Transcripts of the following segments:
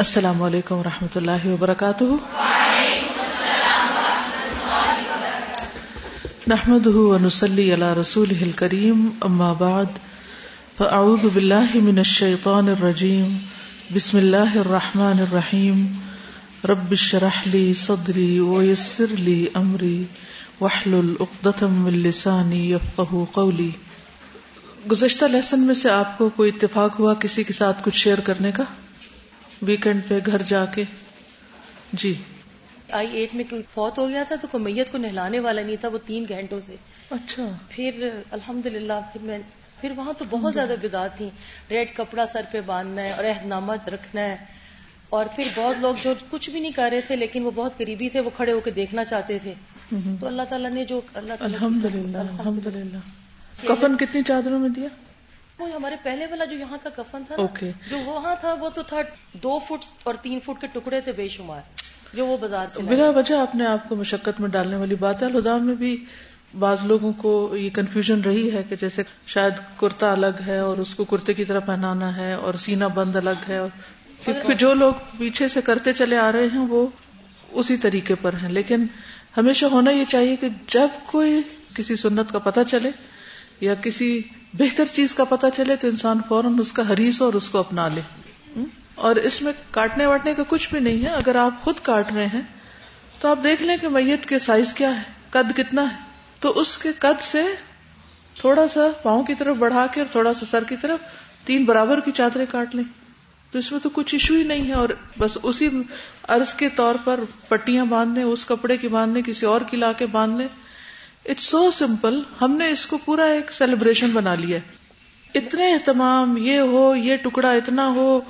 السلام علیکم و رحمۃ اللہ وبرکاتہ۔ نحمد ونسلی علی رسول کریم اما بعد، فاعوذ باللہ من الشیطان الرجیم، بسم اللہ الرحمن الرحیم، رب اشرح لی صدری ویسر لی امری، واحلل عقدۃ من لسانی یفقهوا قولی۔ گزشتہ لیسن میں سے آپ کو کوئی اتفاق ہوا کسی کے ساتھ کچھ شیئر کرنے کا؟ ویکینڈ پہ گھر جا کے۔ جی۔ آئی ایٹ میں فوت ہو گیا تھا تو کوئی میت کو نہلانے والا نہیں تھا وہ تین گھنٹوں سے۔ اچھا۔ پھر الحمد للہ پھر میں پھر وہاں تو بہت زیادہ بدعت تھی ریڈ کپڑا سر پہ باندھنا ہے اور اہدنامہ رکھنا ہے۔ اور پھر بہت لوگ جو کچھ بھی نہیں کر رہے تھے لیکن وہ بہت قریبی تھے وہ کھڑے ہو کے دیکھنا چاہتے تھے۔ تو اللہ تعالیٰ نے جو اللہ الحمد للہ الحمد للہ کفن کتنی چادروں میں دیا؟ وہ ہمارے پہلے والا جو یہاں کا کفن تھا اوکے جو وہاں تھا وہ تو تھا دو فٹ اور تین فٹ کے ٹکڑے تھے بے شمار جو وہ بازار سے بلا وجہ اپنے آپ کو مشقت میں ڈالنے والی بات ہے۔ الہدا میں بھی بعض لوگوں کو یہ کنفیوژن رہی ہے کہ جیسے شاید کرتا الگ ہے اور اس کو کرتے کی طرح پہنانا ہے اور سینا بند الگ ہے اور کیونکہ جو لوگ پیچھے سے کرتے چلے آ رہے ہیں وہ اسی طریقے پر ہیں۔ لیکن ہمیشہ ہونا یہ چاہیے کہ جب کوئی کسی سنت کا پتہ چلے یا کسی بہتر چیز کا پتہ چلے تو انسان فوراً اس کا حریص اور اس کو اپنا لے۔ اور اس میں کاٹنے واٹنے کا کچھ بھی نہیں ہے۔ اگر آپ خود کاٹ رہے ہیں تو آپ دیکھ لیں کہ میت کے سائز کیا ہے، قد کتنا ہے۔ تو اس کے قد سے تھوڑا سا پاؤں کی طرف بڑھا کے اور تھوڑا سا سر کی طرف تین برابر کی چادریں کاٹ لیں۔ تو اس میں تو کچھ ایشو ہی نہیں ہے اور بس اسی عرض کے طور پر پٹیاں باندھنے اس کپڑے کی باندھنے کسی اور کی لا کے باندھنے اٹس سو سمپل ہم نے اس کو پورا ایک سیلیبریشن بنا لیا اتنے اہتمام یہ ہو، یہ ٹکڑا اتنا ہو،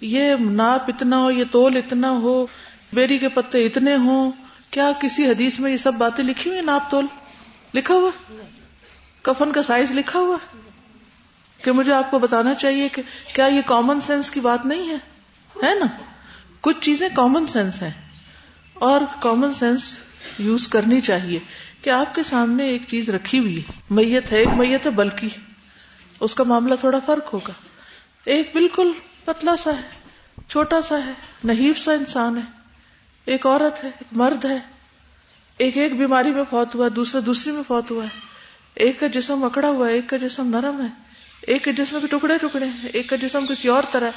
یہ ناپ اتنا ہو، یہ تول اتنا ہو، بیری کے پتے اتنے ہوں۔ کیا کسی حدیث میں یہ سب باتیں لکھی ہوئی ناپ تول؟ لکھا ہوا؟ کفن کا سائز لکھا ہوا؟ کہ مجھے آپ کو بتانا چاہیے کہ کیا یہ کامن سینس کی بات نہیں ہے؟ ہے نا؟ کچھ چیزیں کامن سینس ہیں اور کامن سینس یوز کرنی چاہیے۔ کہ آپ کے سامنے ایک چیز رکھی ہوئی ہے۔ میت ہے، ایک میت ہے، بلکہ اس کا معاملہ تھوڑا فرق ہوگا۔ ایک بالکل پتلا سا ہے، چھوٹا سا ہے، نحیف سا انسان ہے۔ ایک عورت ہے، ایک مرد ہے۔ ایک ایک بیماری میں فوت ہوا دوسرا دوسری میں فوت ہوا ہے۔ ایک کا جسم اکڑا ہوا ہے، ایک کا جسم نرم ہے۔ ایک کے جسم کے ٹکڑے ٹکڑے ہیں، ایک کا جسم کسی اور طرح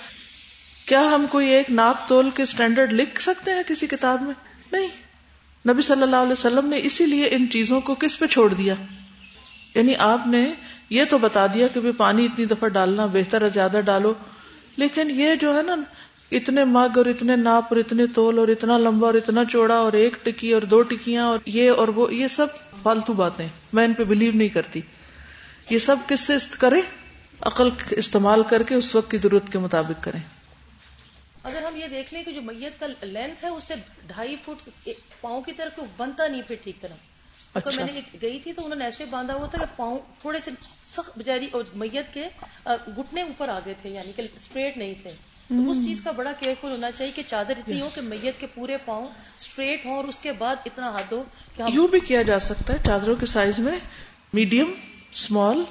کیا ہم کوئی ایک ناپ تول کے اسٹینڈرڈ لکھ سکتے ہیں کسی کتاب میں؟ نہیں۔ نبی صلی اللہ علیہ وسلم نے اسی لیے ان چیزوں کو کس پہ چھوڑ دیا؟ یعنی آپ نے یہ تو بتا دیا کہ پانی اتنی دفعہ ڈالنا بہتر ہے، زیادہ ڈالو۔ لیکن یہ جو ہے نا، اتنے مگ اور اتنے ناپ اور اتنے تول اور اتنا لمبا اور اتنا چوڑا اور ایک ٹکی اور دو ٹکیاں اور یہ اور وہ، یہ سب فالتو باتیں۔ میں ان پہ بلیو نہیں کرتی۔ یہ سب کس سے کریں؟ عقل استعمال کر کے اس وقت کی ضرورت کے مطابق کریں۔ اگر ہم یہ دیکھ لیں کہ جو میت کا لینتھ ہے، اس سے ڈھائی فٹ پاؤں کی طرف بنتا نہیں پھر ٹھیک طرح۔ اچھا۔ میں نے گئی تھی تو انہوں نے ایسے باندھا ہوا تھا کہ پاؤں تھوڑے سے سخت بجاری اور میت کے گٹنے اوپر آ گئے تھے یعنی کہ اسٹریٹ نہیں تھے۔ تو اس چیز کا بڑا کیئرفل ہونا چاہیے کہ چادر اتنی ہو کہ میت کے پورے پاؤں اسٹریٹ ہوں اور اس کے بعد اتنا ہاتھ ہو کہ یوں بھی کیا جا سکتا ہے چادروں کے سائز میں میڈیم اسمال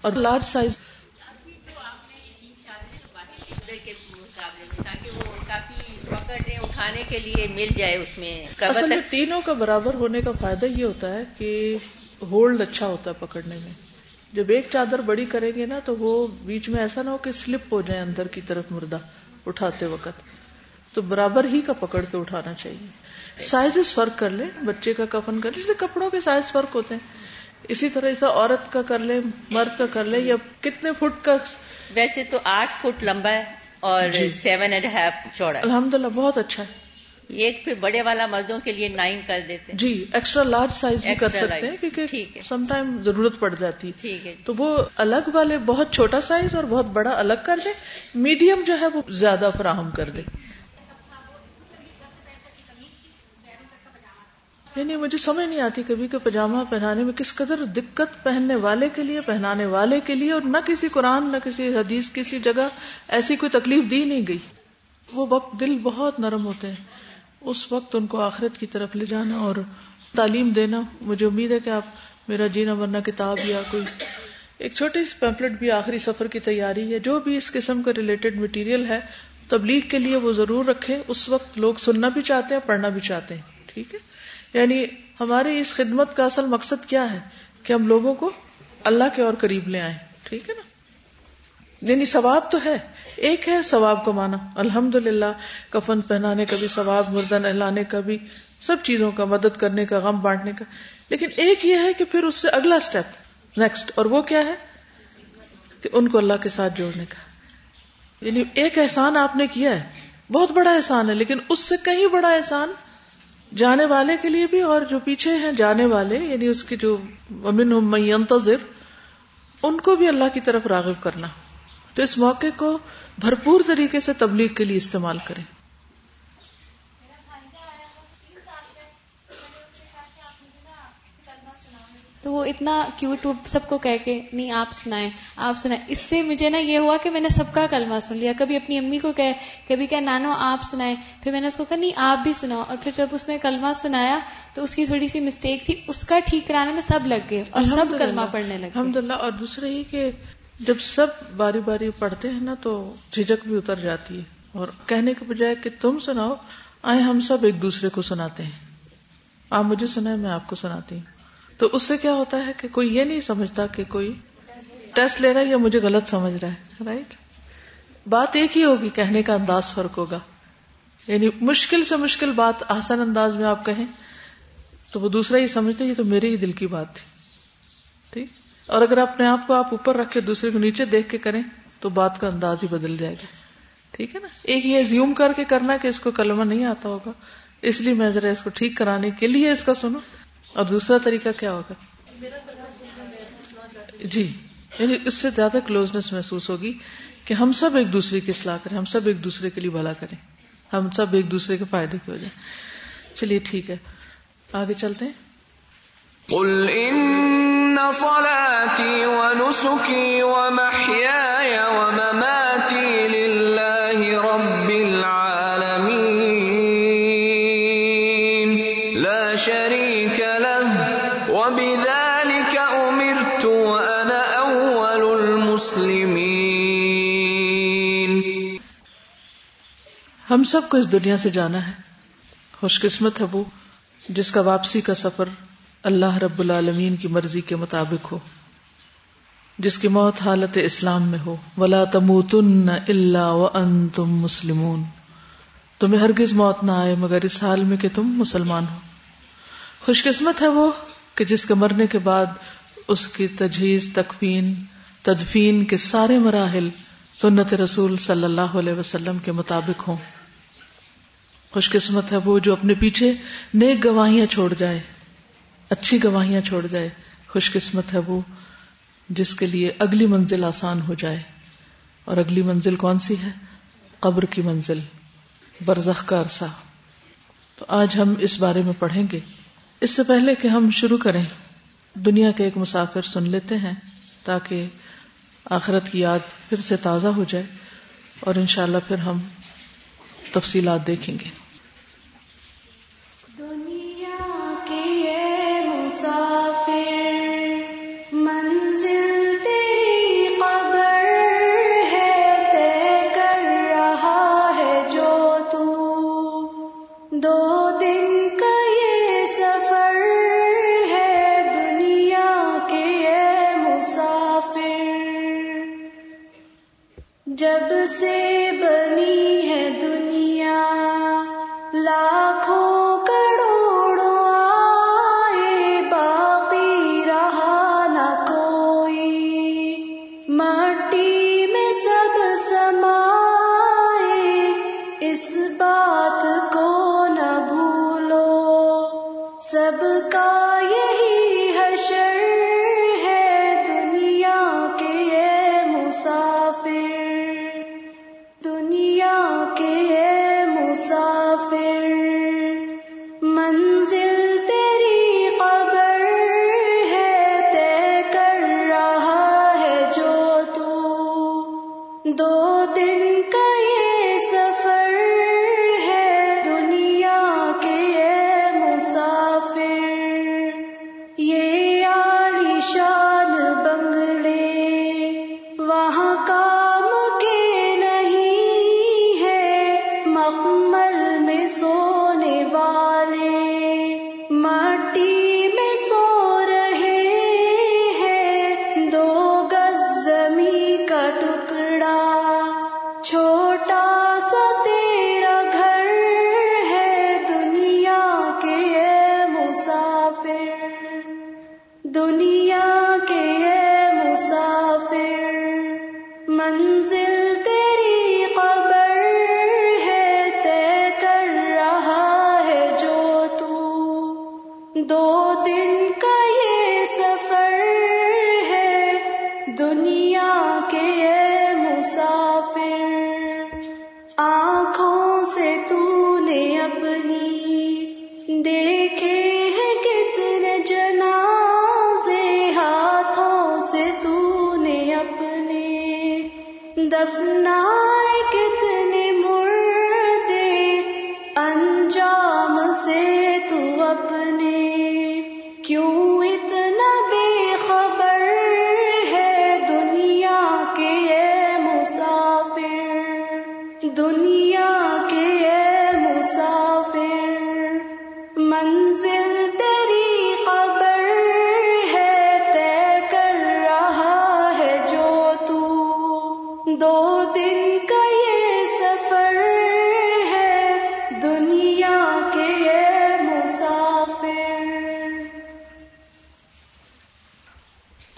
اور لارج سائز۔ اٹھانے کے لیے مل جائے اس میں۔ اصل میں تینوں کا برابر ہونے کا فائدہ یہ ہوتا ہے کہ ہولڈ اچھا ہوتا ہے پکڑنے میں۔ جب ایک چادر بڑی کریں گے نا تو وہ بیچ میں ایسا نہ ہو کہ سلپ ہو جائے اندر کی طرف مردہ اٹھاتے وقت۔ تو برابر ہی کا پکڑ کے اٹھانا چاہیے۔ سائز فرق کر لیں بچے کا کفن کر لیں جیسے کپڑوں کے سائز فرق ہوتے ہیں۔ اسی طرح ایسا عورت کا کر لیں مرد کا کر لیں یا کتنے فٹ کا ویسے تو آٹھ فٹ لمبا ہے۔ اور سیون اینڈ ہاف چوڑا۔ الحمد للہ بہت اچھا ہے۔ ایک پھر بڑے والا مردوں کے لیے نائن کر دیتے جی ایکسٹرا لارج سائز بھی کر سکتے ہیں کیونکہ سم ٹائم ضرورت پڑ جاتی۔ ٹھیک ہے۔ تو وہ الگ والے بہت چھوٹا سائز اور بہت بڑا الگ کر دے میڈیم جو ہے وہ زیادہ فراہم کر دے یعنی مجھے سمجھ نہیں آتی کبھی کہ پاجامہ پہنانے میں کس قدر دقت پہننے والے کے لیے، پہنانے والے کے لیے، اور نہ کسی قرآن، نہ کسی حدیث، کسی جگہ ایسی کوئی تکلیف دی نہیں گئی۔ وہ وقت دل بہت نرم ہوتے ہیں۔ اس وقت ان کو آخرت کی طرف لے جانا اور تعلیم دینا۔ مجھے امید ہے کہ آپ میرا جینا ورنہ کتاب یا کوئی ایک چھوٹی سی پیمپلٹ بھی آخری سفر کی تیاری ہے۔ جو بھی اس قسم کا ریلیٹڈ مٹیریل ہے، تبلیغ کے لیے وہ ضرور رکھے اس وقت لوگ سننا بھی چاہتے ہیں، پڑھنا بھی چاہتے ہیں۔ ٹھیک ہے؟ یعنی ہماری اس خدمت کا اصل مقصد کیا ہے کہ ہم لوگوں کو اللہ کے اور قریب لے آئیں، ٹھیک ہے نا؟ یعنی ثواب تو ہے، ایک ہے ثواب کو مانا الحمد للہ کفن پہنانے کا بھی ثواب، مردہ نہلانے کا بھی، سب چیزوں کا، مدد کرنے کا، غم بانٹنے کا۔ لیکن ایک یہ ہے کہ پھر اس سے اگلا اسٹیپ نیکسٹ اور وہ کیا ہے؟ کہ ان کو اللہ کے ساتھ جوڑنے کا۔ یعنی ایک احسان آپ نے کیا ہے، بہت بڑا احسان ہے، لیکن اس سے کہیں بڑا احسان جانے والے کے لیے بھی اور جو پیچھے ہیں جانے والے یعنی اس کے جو امن منتظر ان کو بھی اللہ کی طرف راغب کرنا۔ تو اس موقع کو بھرپور طریقے سے تبلیغ کے لیے استعمال کریں۔ تو وہ اتنا کیوٹ سب کو کہہ کے نہیں آپ سنائیں آپ سنائیں. اس سے مجھے نا یہ ہوا کہ میں نے سب کا کلمہ سن لیا۔ کبھی اپنی امی کو کہ کبھی کہ نانو آپ سنائیں. پھر میں نے اس کو کہا نہیں آپ بھی سناؤ. اور پھر جب اس نے کلمہ سنایا تو اس کی تھوڑی سی مسٹیک تھی اس کا ٹھیک کرانے میں سب لگ گئے اور سب کلمہ پڑھنے لگے الحمد للہ اور دوسرے ہی کہ جب سب باری باری پڑھتے ہیں نا تو جھجک بھی اتر جاتی ہے۔ اور کہنے کے بجائے کہ تم سناؤ آئے ہم سب ایک دوسرے کو سناتے ہیں۔ آپ مجھے سنائے میں آپ کو سناتی ہوں۔ تو اس سے کیا ہوتا ہے کہ کوئی یہ نہیں سمجھتا کہ کوئی ٹیسٹ لے رہا ہے یا مجھے غلط سمجھ رہا ہے رائٹ بات ایک ہی ہوگی، کہنے کا انداز فرق ہوگا۔ یعنی مشکل سے مشکل بات آسان انداز میں آپ کہیں تو وہ دوسرا ہی سمجھتے یہ تو میرے ہی دل کی بات تھی۔ ٹھیک؟ اور اگر اپنے آپ کو آپ اوپر رکھ کے دوسرے کو نیچے دیکھ کے کریں، تو بات کا انداز ہی بدل جائے گا۔ ٹھیک ہے نا؟ ایک یہ زیوم کر کے کرنا کہ اس کو کلمہ نہیں آتا ہوگا، اس لیے میں ذرا اس کو ٹھیک کرانے کے لیے اس کا سنو اور دوسرا طریقہ کیا ہوگا؟ جی یعنی اس سے زیادہ کلوزنس محسوس ہوگی کہ ہم سب ایک دوسرے کی اصلاح کریں، ہم سب ایک دوسرے کے لیے بھلا کریں، ہم سب ایک دوسرے کے فائدے کی وجہ۔ چلیے، ٹھیک ہے۔ آگے چلتے ہیں۔ قل ان صلاتي ونسكي ومحياي ومماتي المسلمين ہم سب کو اس دنیا سے جانا ہے۔ خوش قسمت ہے وہ جس کا واپسی کا سفر اللہ رب العالمین کی مرضی کے مطابق ہو۔ جس کی موت حالت اسلام میں ہو۔ ولا تموتن الا وانتم مسلمون۔ تمہیں ہرگز موت نہ آئے مگر اس حال میں کہ تم مسلمان ہو۔ خوش قسمت ہے وہ کہ جس کے مرنے کے بعد اس کی تجہیز تکفین تدفین کے سارے مراحل سنت رسول صلی اللہ علیہ وسلم کے مطابق ہوں۔ خوش قسمت ہے وہ جو اپنے پیچھے نیک گواہیاں چھوڑ جائے، اچھی گواہیاں چھوڑ جائے۔ خوش قسمت ہے وہ جس کے لیے اگلی منزل آسان ہو جائے۔ اور اگلی منزل کون سی ہے؟ قبر کی منزل، برزخ کا عرصہ۔ تو آج ہم اس بارے میں پڑھیں گے۔ اس سے پہلے کہ ہم شروع کریں، دنیا کے ایک مسافر سن لیتے ہیں تاکہ آخرت کی یاد پھر سے تازہ ہو جائے اور انشاءاللہ پھر ہم تفصیلات دیکھیں گے۔ دنیا کے مسافر سے بنی ہے دنیا۔ لاکھوں کروڑوں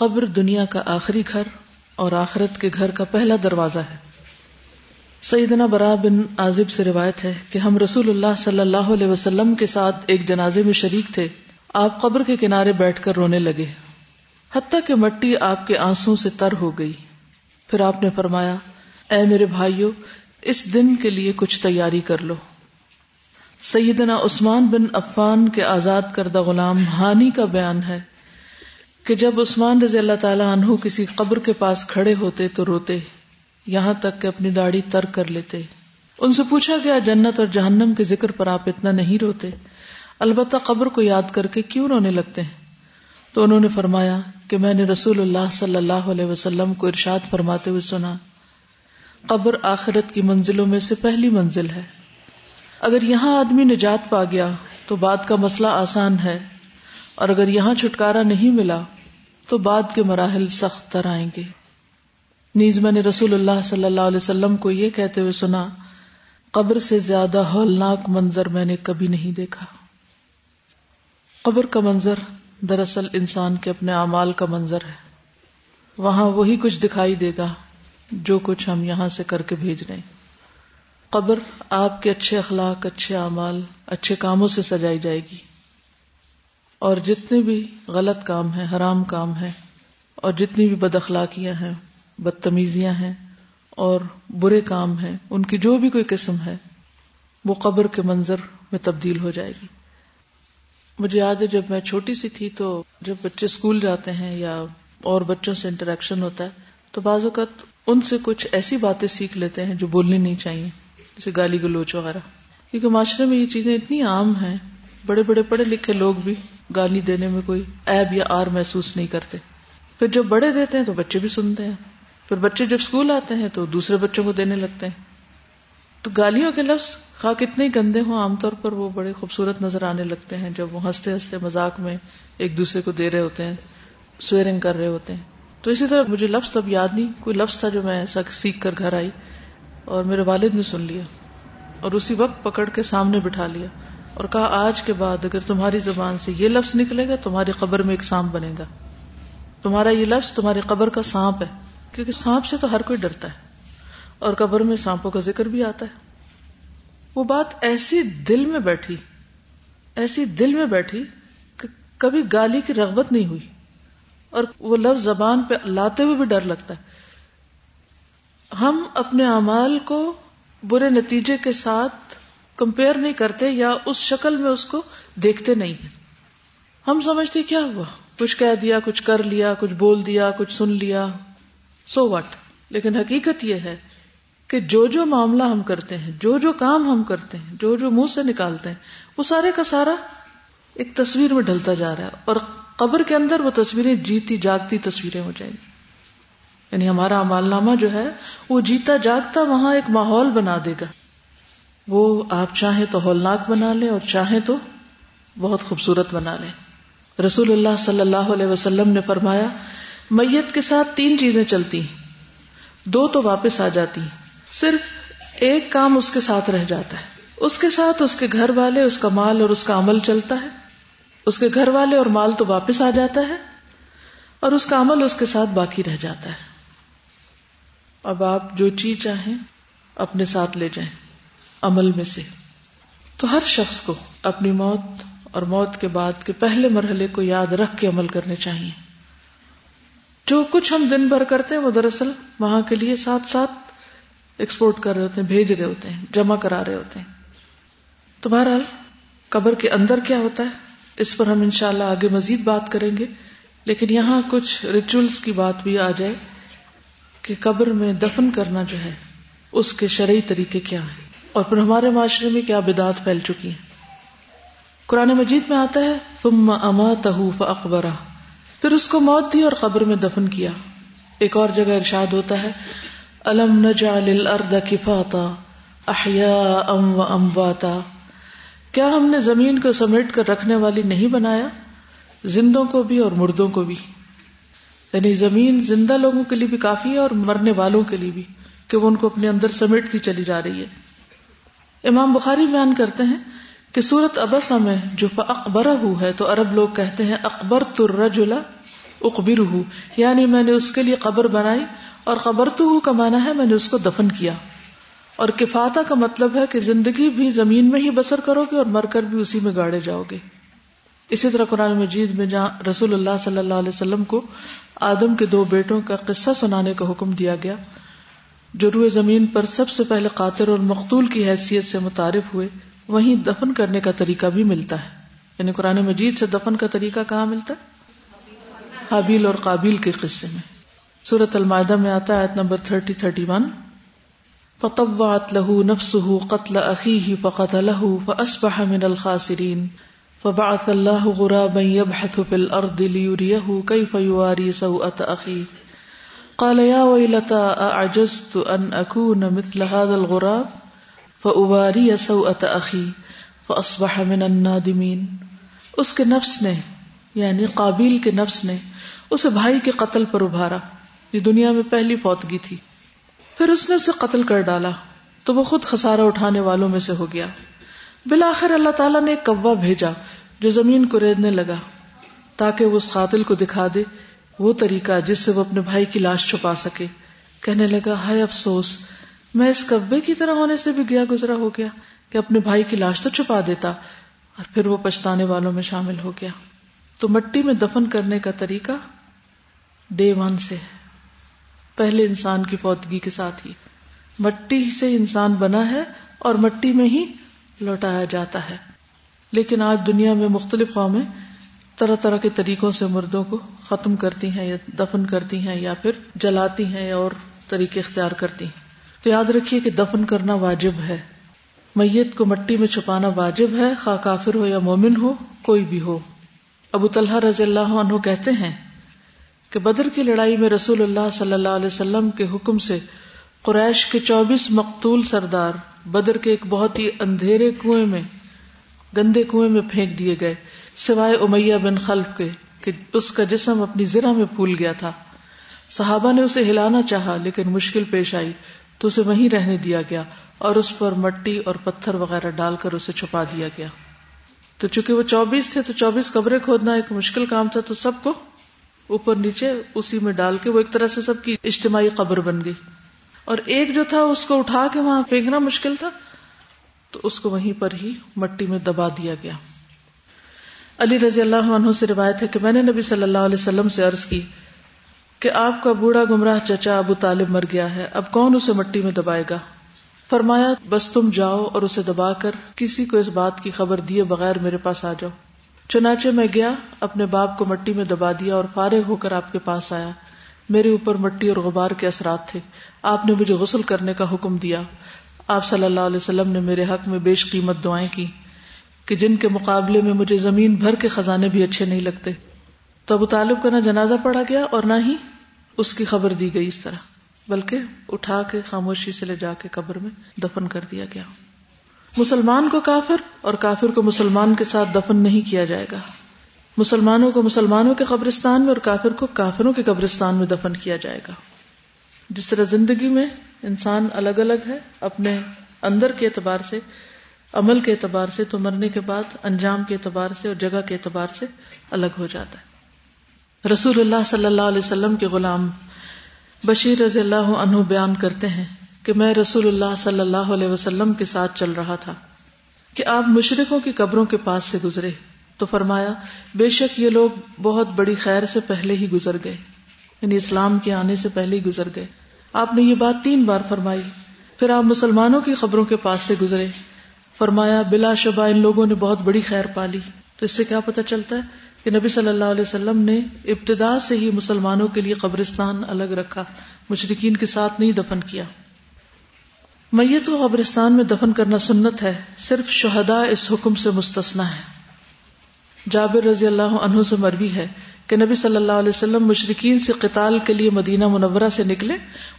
قبر دنیا کا آخری گھر اور آخرت کے گھر کا پہلا دروازہ ہے۔ سیدنا برا بن عازب سے روایت ہے کہ ہم رسول اللہ صلی اللہ علیہ وسلم کے ساتھ ایک جنازے میں شریک تھے۔ آپ قبر کے کنارے بیٹھ کر رونے لگے۔ حتیٰ کہ مٹی آپ کے آنسو سے تر ہو گئی۔ پھر آپ نے فرمایا، اے میرے بھائیوں اس دن کے لیے کچھ تیاری کر لو۔ سیدنا عثمان بن عفان کے آزاد کردہ غلام ہانی کا بیان ہے۔ کہ جب عثمان رضی اللہ تعالی عنہ کسی قبر کے پاس کھڑے ہوتے تو روتے، یہاں تک کہ اپنی داڑھی تر کر لیتے۔ ان سے پوچھا گیا، جنت اور جہنم کے ذکر پر آپ اتنا نہیں روتے؟ البتہ قبر کو یاد کر کے کیوں رونے لگتے ہیں؟ تو انہوں نے فرمایا کہ میں نے رسول اللہ صلی اللہ علیہ وسلم کو ارشاد فرماتے ہوئے سنا، قبر آخرت کی منزلوں میں سے پہلی منزل ہے۔ اگر یہاں آدمی نجات پا گیا تو بعد کا مسئلہ آسان ہے، اور اگر یہاں چھٹکارا نہیں ملا تو بعد کے مراحل سخت تر آئیں گے۔ نیز میں نے رسول اللہ صلی اللہ علیہ وسلم کو یہ کہتے ہوئے سنا، قبر سے زیادہ ہولناک منظر میں نے کبھی نہیں دیکھا۔ قبر کا منظر دراصل انسان کے اپنے اعمال کا منظر ہے۔ وہاں وہی کچھ دکھائی دے گا جو کچھ ہم یہاں سے کر کے بھیج رہے ہیں۔ قبر آپ کے اچھے اخلاق، اچھے اعمال، اچھے کاموں سے سجائی جائے گی۔ اور جتنے بھی غلط کام ہیں، حرام کام ہیں، اور جتنی بھی بد اخلاقیاں ہیں، بدتمیزیاں ہیں، اور برے کام ہیں، ان کی جو بھی کوئی قسم ہے، وہ قبر کے منظر میں تبدیل ہو جائے گی۔ مجھے یاد ہے جب میں چھوٹی سی تھی تو جب بچے اسکول جاتے ہیں یا اور بچوں سے انٹریکشن ہوتا ہے، تو بعض اوقات ان سے کچھ ایسی باتیں سیکھ لیتے ہیں جو بولنی نہیں چاہیے، جیسے گالی گلوچ وغیرہ۔ کیونکہ معاشرے میں یہ چیزیں اتنی عام ہیں بڑے بڑے پڑھے لکھے لوگ بھی گالی دینے میں کوئی ایب یا آر محسوس نہیں کرتے۔ پھر جب بڑے دیتے ہیں تو بچے بھی سنتے ہیں۔ پھر بچے جب اسکول آتے ہیں تو دوسرے بچوں کو دینے لگتے ہیں۔ تو گالیوں کے لفظ خواہ کتنے گندے ہوں، عام طور پر وہ بڑے خوبصورت نظر آنے لگتے ہیں جب وہ ہنستے ہنستے مذاق میں ایک دوسرے کو دے رہے ہوتے ہیں سویرنگ کر رہے ہوتے ہیں۔ تو اسی طرح مجھے لفظ تب یاد نہیں، کوئی لفظ تھا جو میں ایسا سیکھ کر گھر آئی اور میرے والد نے سن لیا اور اسی وقت پکڑ کے سامنے بٹھا لیا۔ اور کہا، آج کے بعد اگر تمہاری زبان سے یہ لفظ نکلے گا، تمہاری قبر میں ایک سانپ بنے گا۔ تمہارا یہ لفظ تمہاری قبر کا سانپ ہے، کیونکہ سانپ سے تو ہر کوئی ڈرتا ہے۔ اور قبر میں سانپوں کا ذکر بھی آتا ہے۔ وہ بات ایسی دل میں بیٹھی، ایسی دل میں بیٹھی کہ کبھی گالی کی رغبت نہیں ہوئی۔ اور وہ لفظ زبان پہ لاتے ہوئے بھی ڈر لگتا ہے۔ ہم اپنے اعمال کو برے نتیجے کے ساتھ کمپیئر نہیں کرتے یا اس شکل میں اس کو دیکھتے نہیں ہیں۔ ہم سمجھتے کیا ہوا؟ کچھ کہہ دیا، کچھ کر لیا، کچھ بول دیا، کچھ سن لیا۔ سو وٹ لیکن حقیقت یہ ہے کہ جو جو معاملہ ہم کرتے ہیں، جو جو کام ہم کرتے ہیں، جو جو منہ سے نکالتے ہیں، وہ سارے کا سارا ایک تصویر میں ڈھلتا جا رہا ہے اور قبر کے اندر وہ تصویریں جیتی جاگتی تصویریں ہو جائیں گی۔ یعنی ہمارا امال نامہ جو ہے، وہ جیتا جاگتا وہاں ایک ماحول بنا دے گا۔ وہ آپ چاہیں تو ہولناک بنا لیں اور چاہیں تو بہت خوبصورت بنا لیں۔ رسول اللہ صلی اللہ علیہ وسلم نے فرمایا، میت کے ساتھ تین چیزیں چلتی دو تو واپس آ جاتی صرف ایک کام اس کے ساتھ رہ جاتا ہے۔ اس کے ساتھ اس کے گھر والے، اس کا مال اور اس کا عمل چلتا ہے۔ اس کے گھر والے اور مال تو واپس آ جاتا ہے اور اس کا عمل اس کے ساتھ باقی رہ جاتا ہے۔ اب آپ جو چیز چاہیں، اپنے ساتھ لے جائیں۔ عمل میں سے۔ تو ہر شخص کو اپنی موت اور موت کے بعد کے پہلے مرحلے کو یاد رکھ کے عمل کرنے چاہیے۔ جو کچھ ہم دن بھر کرتے ہیں وہ دراصل وہاں کے لیے ساتھ ساتھ ایکسپورٹ کر رہے ہوتے ہیں، بھیج رہے ہوتے ہیں، جمع کرا رہے ہوتے ہیں۔ تو بہرحال قبر کے اندر کیا ہوتا ہے؟ اس پر ہم انشاءاللہ اللہ آگے مزید بات کریں گے۔ لیکن یہاں کچھ ریچولس کی بات بھی آ جائے کہ قبر میں دفن کرنا جو ہے، اس کے شرعی طریقے کیا ہیں؟ اور پھر ہمارے معاشرے میں کیا بدعت پھیل چکی ہیں؟ قرآن مجید میں آتا ہے، ثم اماتہ فاقبرہ پھر اس کو موت دی اور قبر میں دفن کیا۔ ایک اور جگہ ارشاد ہوتا ہے الم نجعل الارض کفاتا احیاء ام و امواتا کیا ہم نے زمین کو سمیٹ کر رکھنے والی نہیں بنایا؟ زندوں کو بھی اور مردوں کو بھی۔ یعنی زمین زندہ لوگوں کے لیے بھی کافی ہے اور مرنے والوں کے لیے بھی، کہ وہ ان کو اپنے اندر سمیٹتی چلی جا رہی ہے۔ امام بخاری بیان کرتے ہیں کہ سورت ابسا میں جو اکبر ہے تو عرب لوگ کہتے ہیں اکبر ترجلا اقبر یعنی میں نے اس کے لیے قبر بنائی اور قبر تو کا مانا ہے میں نے اس کو دفن کیا۔ اور کفاتا کا مطلب ہے کہ زندگی بھی زمین میں ہی بسر کرو گے اور مر کر بھی اسی میں گاڑے جاؤ گے۔ اسی طرح قرآن مجید میں جہاں رسول اللہ صلی اللہ علیہ وسلم کو آدم کے دو بیٹوں کا قصہ سنانے کا حکم دیا گیا جو روئے زمین پر سب سے پہلے قاتر اور مقتول کی حیثیت سے متعارف ہوئے، وہیں دفن کرنے کا طریقہ بھی ملتا ہے۔ یعنی قرآن مجید سے دفن کا طریقہ کہاں ملتا ہے؟ حابیل اور قابیل کے قصے میں۔ سورت المائدہ میں آتا ہے آیت نمبر تھرٹی تھرٹی ون۔ فطوعت له نفسه قتل اخيه فقتله فاصبح من الخاسرين۔ فبعث الله غرابا يبحث في الارض ليريه كيف يواري سوءة اخيه قال، يا ويلتى اعجزت ان اكون مثل هذا الغراب؟ فأواري سوءة اخي فاصبح من النادمين. اس کے نفس نے یعنی قابیل کے نفس نے، اسے بھائی کے قتل پر ابھارا۔ یہ دنیا میں پہلی فوتگی تھی۔ پھر اس نے اسے قتل کر ڈالا۔ تو وہ خود خسارہ اٹھانے والوں میں سے ہو گیا۔ بالآخر اللہ تعالیٰ نے ایک کوا بھیجا جو زمین کو ریدنے لگا، تاکہ وہ اس قاتل کو دکھا دے وہ طریقہ جس سے وہ اپنے بھائی کی لاش چھپا سکے۔ کہنے لگا، ہائے افسوس، میں اس کبے کی طرح ہونے سے بھی گیا گزرا ہو گیا کہ اپنے بھائی کی لاش تو چھپا دیتا اور پھر وہ پچھتانے والوں میں شامل ہو گیا۔ تو مٹی میں دفن کرنے کا طریقہ ڈے ون سے ہے۔ پہلے انسان کی فوتگی کے ساتھ ہی۔ مٹی سے انسان بنا ہے اور مٹی میں ہی لوٹایا جاتا ہے۔ لیکن آج دنیا میں مختلف قومیں طرح طرح کے طریقوں سے مردوں کو ختم کرتی ہیں یا دفن کرتی ہیں یا پھر جلاتی ہیں اور طریقے اختیار کرتی ہیں۔ تو یاد رکھیے کہ دفن کرنا واجب ہے۔ میت کو مٹی میں چھپانا واجب ہے، خواہ کافر ہو یا مومن ہو، کوئی بھی ہو۔ ابو طلحہ رضی اللہ عنہ کہتے ہیں کہ بدر کی لڑائی میں رسول اللہ صلی اللہ علیہ وسلم کے حکم سے قریش کے چوبیس مقتول سردار بدر کے ایک بہت ہی اندھیرے کنویں میں، گندے کنویں میں پھینک دیے گئے۔ سوائے امیہ بن خلف کے کہ اس کا جسم اپنی زرہ میں پھول گیا تھا۔ صحابہ نے اسے ہلانا چاہا، لیکن مشکل پیش آئی۔ تو اسے وہیں رہنے دیا گیا اور اس پر مٹی اور پتھر وغیرہ ڈال کر اسے چھپا دیا گیا۔ تو چونکہ وہ چوبیس تھے، تو چوبیس قبریں کھودنا ایک مشکل کام تھا، تو سب کو اوپر نیچے اسی میں ڈال کے وہ ایک طرح سے سب کی اجتماعی قبر بن گئی۔ اور ایک جو تھا، اس کو اٹھا کے وہاں پھینکنا مشکل تھا، تو اس کو وہیں پر ہی مٹی میں دبا دیا گیا۔ علی رضی اللہ عنہ سے روایت ہے کہ میں نے نبی صلی اللہ علیہ وسلم سے عرض کی کہ آپ کا بوڑھا گمراہ چچا ابو طالب مر گیا ہے، اب کون اسے مٹی میں دبائے گا؟ فرمایا، بس تم جاؤ اور اسے دبا کر کسی کو اس بات کی خبر دیے بغیر میرے پاس آ جاؤ۔ چنانچہ میں گیا، اپنے باپ کو مٹی میں دبا دیا اور فارغ ہو کر آپ کے پاس آیا۔ میرے اوپر مٹی اور غبار کے اثرات تھے۔ آپ نے مجھے غسل کرنے کا حکم دیا۔ آپ صلی اللہ علیہ وسلم نے میرے حق میں بیش قیمت دعائیں کی۔ کہ جن کے مقابلے میں مجھے زمین بھر کے خزانے بھی اچھے نہیں لگتے۔ تو ابو طالب کا نہ جنازہ پڑا گیا اور نہ ہی اس کی خبر دی گئی اس طرح، بلکہ اٹھا کے خاموشی سے لے جا کے قبر میں دفن کر دیا گیا۔ مسلمان کو کافر اور کافر کو مسلمان کے ساتھ دفن نہیں کیا جائے گا۔ مسلمانوں کو مسلمانوں کے قبرستان میں اور کافر کو کافروں کے قبرستان میں دفن کیا جائے گا۔ جس طرح زندگی میں انسان الگ الگ ہے، اپنے اندر کے اعتبار سے عمل کے اعتبار سے تو مرنے کے بعد، انجام کے اعتبار سے اور جگہ کے اعتبار سے الگ ہو جاتا ہے۔ رسول اللہ صلی اللہ علیہ وسلم کے غلام بشیر رضی اللہ عنہ بیان کرتے ہیں کہ میں رسول اللہ صلی اللہ علیہ وسلم کے ساتھ چل رہا تھا کہ آپ مشرقوں کی قبروں کے پاس سے گزرے۔ تو فرمایا، بے شک یہ لوگ بہت بڑی خیر سے پہلے ہی گزر گئے۔ یعنی اسلام کے آنے سے پہلے ہی گزر گئے۔ آپ نے یہ بات تین بار فرمائی۔ پھر آپ مسلمانوں کی خبروں کے پاس سے گزرے۔ فرمایا، بلا شبہ ان لوگوں نے بہت بڑی خیر پالی تو اس سے کیا پتا چلتا ہے کہ نبی صلی اللہ علیہ وسلم نے ابتدا سے ہی مسلمانوں کے لیے قبرستان الگ رکھا مشرقین کے ساتھ نہیں دفن کیا۔ میت کو قبرستان میں دفن کرنا سنت ہے، صرف شہدا اس حکم سے مستثنا ہے۔ جابر رضی اللہ عنہ سے مروی ہے کہ نبی صلی اللہ علیہ وسلم مشرقین سے قتال کے لیے مدینہ منورہ سے نکلے۔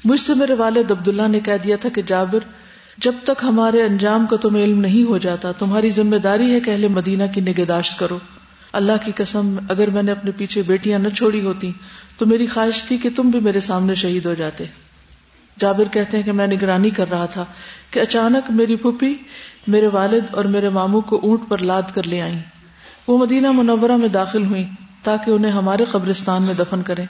مجھ سے میرے والد عبداللہ نے کہہ دیا تھا کہ جابر جب تک ہمارے انجام کا تمہیں علم نہیں ہو جاتا، تمہاری ذمہ داری ہے کہ اہل مدینہ کی نگہداشت کرو۔ اللہ کی قسم، اگر میں نے اپنے پیچھے بیٹیاں نہ چھوڑی ہوتی، تو میری خواہش تھی کہ تم بھی میرے سامنے شہید ہو جاتے۔ جابر کہتے ہیں کہ میں نگرانی کر رہا تھا کہ اچانک میری پھوپھی میرے والد اور میرے ماموں کو اونٹ پر لاد کر لے آئیں۔ وہ مدینہ منورہ میں داخل ہوئی تاکہ انہیں ہمارے قبرستان میں دفن کریں۔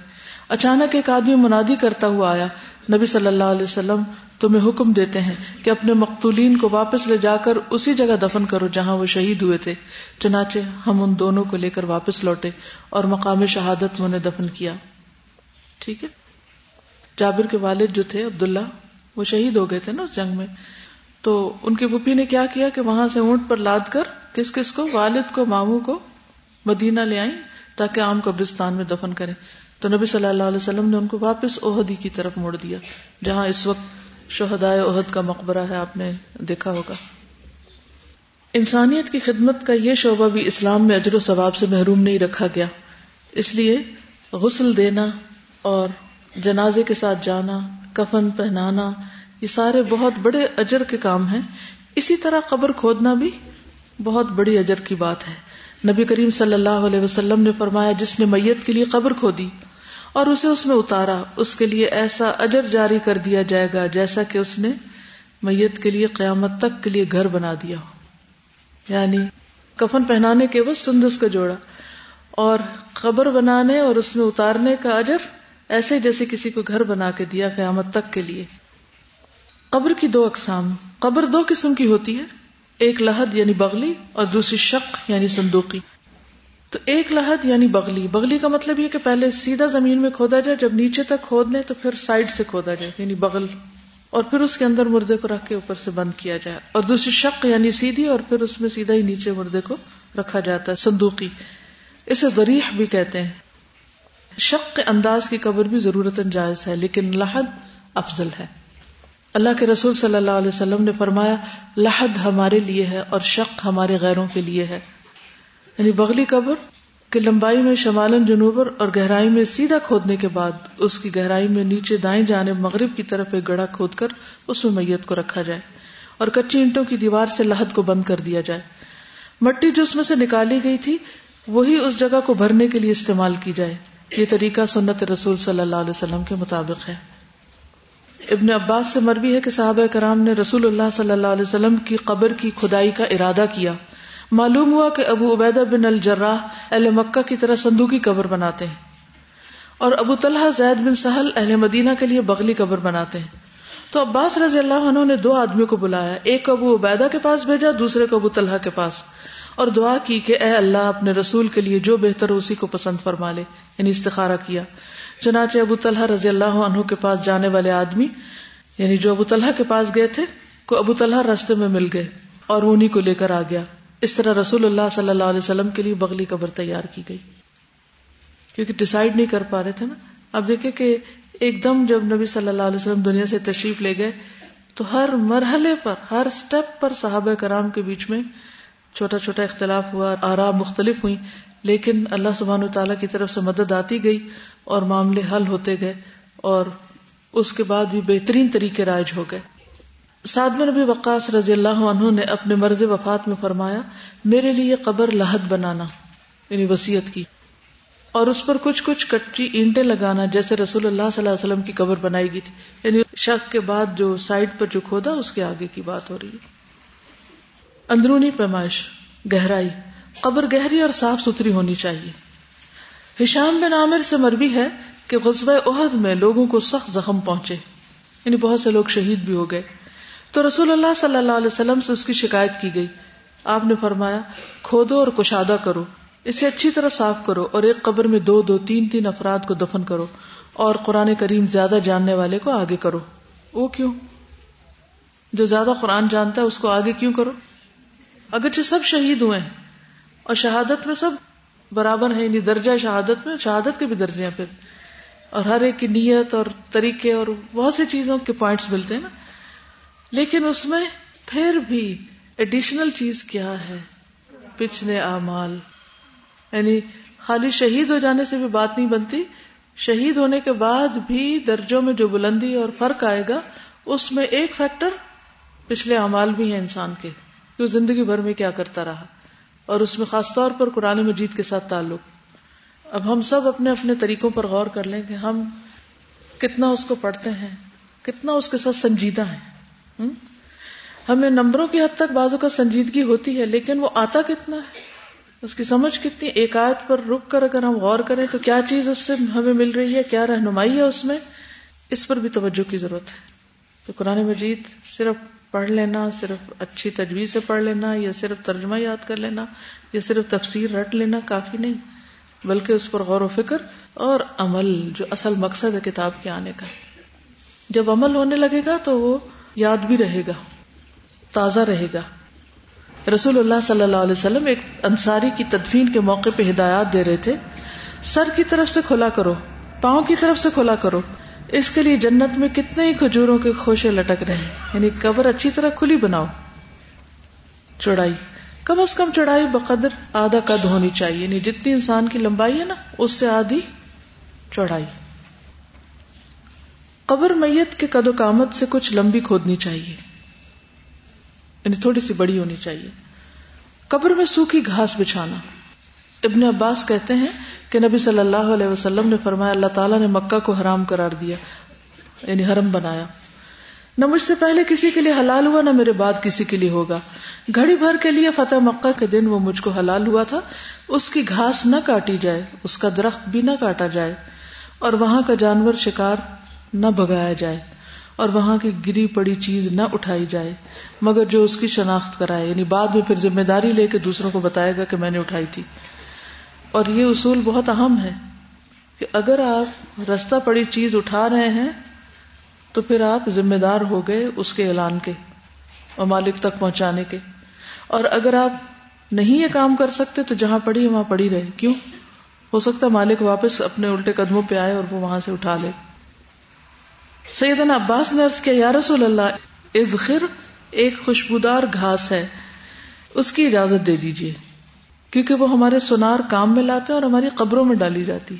اچانک ایک آدمی منادی کرتا ہوا آیا نبی صلی اللہ علیہ وسلم تمہیں حکم دیتے ہیں کہ اپنے مقتولین کو واپس لے جا کر اسی جگہ دفن کرو جہاں وہ شہید ہوئے تھے۔ چنانچہ ہم ان دونوں کو لے کر واپس لوٹے اور مقام شہادت میں انہیں دفن کیا۔ ٹھیک ہے۔ جابر کے والد جو تھے، عبداللہ، وہ شہید ہو گئے تھے نا اس جنگ میں۔ تو ان کی پھوپھی نے کیا کیا کہ وہاں سے اونٹ پر لاد کر کس کس کو، والد کو، ماموں کو مدینہ لے آئی تاکہ عام قبرستان میں دفن کریں۔ تو نبی صلی اللہ علیہ وسلم نے ان کو واپس اوہدی کی طرف موڑ دیا، جہاں اس وقت شہدائے عہد کا مقبرہ ہے، آپ نے دیکھا ہوگا۔ انسانیت کی خدمت کا یہ شعبہ بھی اسلام میں اجر و ثواب سے محروم نہیں رکھا گیا۔ اس لیے غسل دینا اور جنازے کے ساتھ جانا، کفن پہنانا، یہ سارے بہت بڑے اجر کے کام ہیں۔ اسی طرح قبر کھودنا بھی بہت بڑی اجر کی بات ہے۔ نبی کریم صلی اللہ علیہ وسلم نے فرمایا، جس نے میت کے لیے قبر کھو دی اور اسے اس میں اتارا۔ اس کے لیے ایسا اجر جاری کر دیا جائے گا جیسا کہ اس نے میت کے لیے قیامت تک کے لیے گھر بنا دیا ہو۔ یعنی کفن پہنانے کے وہ سندس کو جوڑا۔ اور قبر بنانے اور اس میں اتارنے کا اجر ایسے جیسے کسی کو گھر بنا کے دیا قیامت تک کے لیے۔ قبر کی دو اقسام۔ قبر دو قسم کی ہوتی ہے۔ ایک لحد یعنی بغلی اور دوسری شق یعنی صندوقی۔ تو ایک لحد یعنی بغلی۔ بغلی کا مطلب یہ کہ پہلے سیدھا زمین میں کھودا جائے، جب نیچے تک کھود لیں تو پھر سائڈ سے کھودا جائے یعنی بغل۔ اور پھر اس کے اندر مردے کو رکھ کے اوپر سے بند کیا جائے۔ اور دوسری شق یعنی سیدھی، اور پھر اس میں سیدھا ہی نیچے مردے کو رکھا جاتا ہے، صندوقی۔ اسے دریح بھی کہتے ہیں۔ شق کے انداز کی قبر بھی ضرورت جائز ہے، لیکن لحد افضل ہے۔ اللہ کے رسول صلی اللہ علیہ وسلم نے فرمایا لحد ہمارے لیے ہے اور شق ہمارے غیروں کے لیے ہے۔ یعنی بغلی قبر کی لمبائی میں شمالن جنوبر اور گہرائی میں سیدھا کھودنے کے بعد اس کی گہرائی میں نیچے دائیں جانے مغرب کی طرف ایک گڑا کھود کر اس میں میت کو رکھا جائے اور کچی اینٹوں کی دیوار سے لحد کو بند کر دیا جائے۔ مٹی جو اس میں سے نکالی گئی تھی، وہی اس جگہ کو بھرنے کے لیے استعمال کی جائے۔ یہ طریقہ سنت رسول صلی اللہ علیہ وسلم کے مطابق ہے۔ ابن عباس سے مروی ہے کہ صحابہ کرام نے رسول اللہ صلی اللہ علیہ وسلم کی قبر کی کھدائی کا ارادہ کیا۔ معلوم ہوا کہ ابو عبیدہ بن الجراح اہل مکہ کی طرح صندوقی قبر بناتے ہیں اور ابو طلحہ زید بن سہل اہل مدینہ کے لیے بغلی قبر بناتے ہیں۔ تو عباس رضی اللہ عنہ نے دو آدمیوں کو بلایا، ایک ابو عبیدہ کے پاس بھیجا، دوسرے کو ابو طلحہ کے پاس۔ اور دعا کی کہ اے اللہ اپنے رسول کے لیے جو بہتر اسی کو پسند فرما لے یعنی استخارہ کیا۔ چنانچہ ابو طلحہ رضی اللہ عنہ کے پاس جانے والے آدمی یعنی جو ابو طلحہ کے پاس گئے تھے، کو ابو طلحہ راستے میں مل گئے اور انہیں کو لے کر آ گیا۔ اس طرح رسول اللہ صلی اللہ علیہ وسلم کے لیے بغلی قبر تیار کی گئی۔ کیونکہ ڈسائڈ نہیں کر پا رہے تھے نا۔ اب دیکھیں کہ ایک دم جب نبی صلی اللہ علیہ وسلم دنیا سے تشریف لے گئے، تو ہر مرحلے پر، ہر سٹیپ پر صحابہ کرام کے بیچ میں چھوٹا چھوٹا اختلاف ہوا آرام مختلف ہوئی لیکن اللہ سبحان تعالیٰ کی طرف سے مدد آتی گئی اور معاملے حل ہوتے گئے اور اس کے بعد بھی بہترین طریقے رائج ہو گئے۔ سعد بن نبی وقاص رضی اللہ عنہ نے اپنے مرض وفات میں فرمایا، میرے لیے قبر لحد بنانا یعنی وسیعت کی، اور اس پر کچھ کچھ کچی اینٹیں لگانا جیسے رسول اللہ صلی اللہ علیہ وسلم کی قبر بنائی گئی تھی۔ یعنی شک کے بعد جو سائڈ پر جو کھودا، اس کے آگے کی بات ہو رہی ہے۔ اندرونی پیمائش، گہرائی، قبر گہری اور صاف ستھری ہونی چاہیے۔ ہشام بن عامر سے مربی ہے کہ غزوہ عہد میں لوگوں کو سخت زخم پہنچے یعنی بہت سے لوگ شہید بھی ہو گئے۔ تو رسول اللہ صلی اللہ علیہ وسلم سے اس کی شکایت کی گئی۔ آپ نے فرمایا، کھودو اور کشادہ کرو۔ اسے اچھی طرح صاف کرو اور ایک قبر میں دو دو تین تین افراد کو دفن کرو اور قرآن کریم زیادہ جاننے والے کو آگے کرو۔ وہ کیوں؟ جو زیادہ قرآن جانتا ہے اس کو آگے کیوں کرو؟ اگرچہ سب شہید ہوئے ہیں اور شہادت میں سب برابر ہیں یعنی درجہ شہادت میں، شہادت کے بھی درجے ہیں پھر۔ اور ہر ایک کی نیت اور طریقے اور بہت سی چیزوں کے پوائنٹس ملتے ہیں نا۔ لیکن اس میں پھر بھی ایڈیشنل چیز کیا ہے؟ پچھلے اعمال۔ یعنی خالی شہید ہو جانے سے بھی بات نہیں بنتی۔ شہید ہونے کے بعد بھی درجوں میں جو بلندی اور فرق آئے گا، اس میں ایک فیکٹر پچھلے اعمال بھی ہیں انسان کے۔ کہ وہ زندگی بھر میں کیا کرتا رہا۔ اور اس میں خاص طور پر قرآن مجید کے ساتھ تعلق۔ اب ہم سب اپنے اپنے طریقوں پر غور کر لیں کہ ہم کتنا اس کو پڑھتے ہیں، کتنا اس کے ساتھ سنجیدہ ہیں۔ ہمیں نمبروں کی حد تک بازو کا سنجیدگی ہوتی ہے، لیکن وہ آتا کتنا ہے؟ اس کی سمجھ کتنی ایک آیت پر رک کر اگر ہم غور کریں تو کیا چیز اس سے ہمیں مل رہی ہے؟ کیا رہنمائی ہے اس میں؟ اس پر بھی توجہ کی ضرورت ہے۔ تو قرآن مجید صرف پڑھ لینا، صرف اچھی تجویز سے پڑھ لینا، یا صرف ترجمہ یاد کر لینا، یا صرف تفسیر رٹ لینا، کافی نہیں۔ بلکہ اس پر غور و فکر اور عمل، جو اصل مقصد ہے کتاب کے آنے کا۔ جب عمل ہونے لگے گا تو وہ یاد بھی رہے گا، تازہ رہے گا۔ رسول اللہ صلی اللہ علیہ وسلم ایک انصاری کی تدفین کے موقع پہ ہدایات دے رہے تھے۔ سر کی طرف سے کھلا کرو، پاؤں کی طرف سے کھلا کرو۔ اس کے لیے جنت میں کتنے ہی کھجوروں کے خوشے لٹک رہے ہیں۔ یعنی قبر اچھی طرح کھلی بناؤ۔ چڑھائی کم از کم چڑھائی بقدر آدھا قد ہونی چاہیے۔ یعنی جتنی انسان کی لمبائی ہے نا، اس سے آدھی چڑھائی قبر میت کے قد و کامت سے کچھ لمبی کھودنی چاہیے۔ یعنی تھوڑی سی بڑی ہونی چاہیے۔ قبر میں سوکھی گھاس بچھانا۔ ابن عباس کہتے ہیں کہ نبی صلی اللہ علیہ وسلم نے فرمایا، اللہ تعالیٰ نے مکہ کو حرام قرار دیا یعنی حرم بنایا۔ نہ مجھ سے پہلے کسی کے لیے حلال ہوا، نہ میرے بعد کسی کے لیے ہوگا۔ گھڑی بھر کے لیے فتح مکہ کے دن وہ مجھ کو حلال ہوا تھا۔ اس کی گھاس نہ کاٹی جائے، اس کا درخت بھی نہ کاٹا جائے۔ اور وہاں کا جانور شکار نہ بگایا جائے اور وہاں کی گری پڑی چیز نہ اٹھائی جائے، مگر جو اس کی شناخت کرائے یعنی بعد میں پھر ذمہ داری لے کے دوسروں کو بتائے گا کہ میں نے اٹھائی تھی۔ اور یہ اصول بہت اہم ہے کہ اگر آپ رستہ پڑی چیز اٹھا رہے ہیں، تو پھر آپ ذمہ دار ہو گئے اس کے اعلان کے اور مالک تک پہنچانے کے۔ اور اگر آپ نہیں یہ کام کر سکتے، تو جہاں پڑی وہاں پڑی رہے۔ کیوں؟ ہو سکتا ہے مالک واپس اپنے الٹے قدموں پہ آئے اور وہ وہاں سے اٹھا لے۔ سیدنا عباس نے عرض کیا، یا رسول اللہ، اذخر، ایک خوشبودار گھاس ہے، اس کی اجازت دے دیجیے کیونکہ وہ ہمارے سونار کام میں لاتے ہیں اور ہماری قبروں میں ڈالی جاتی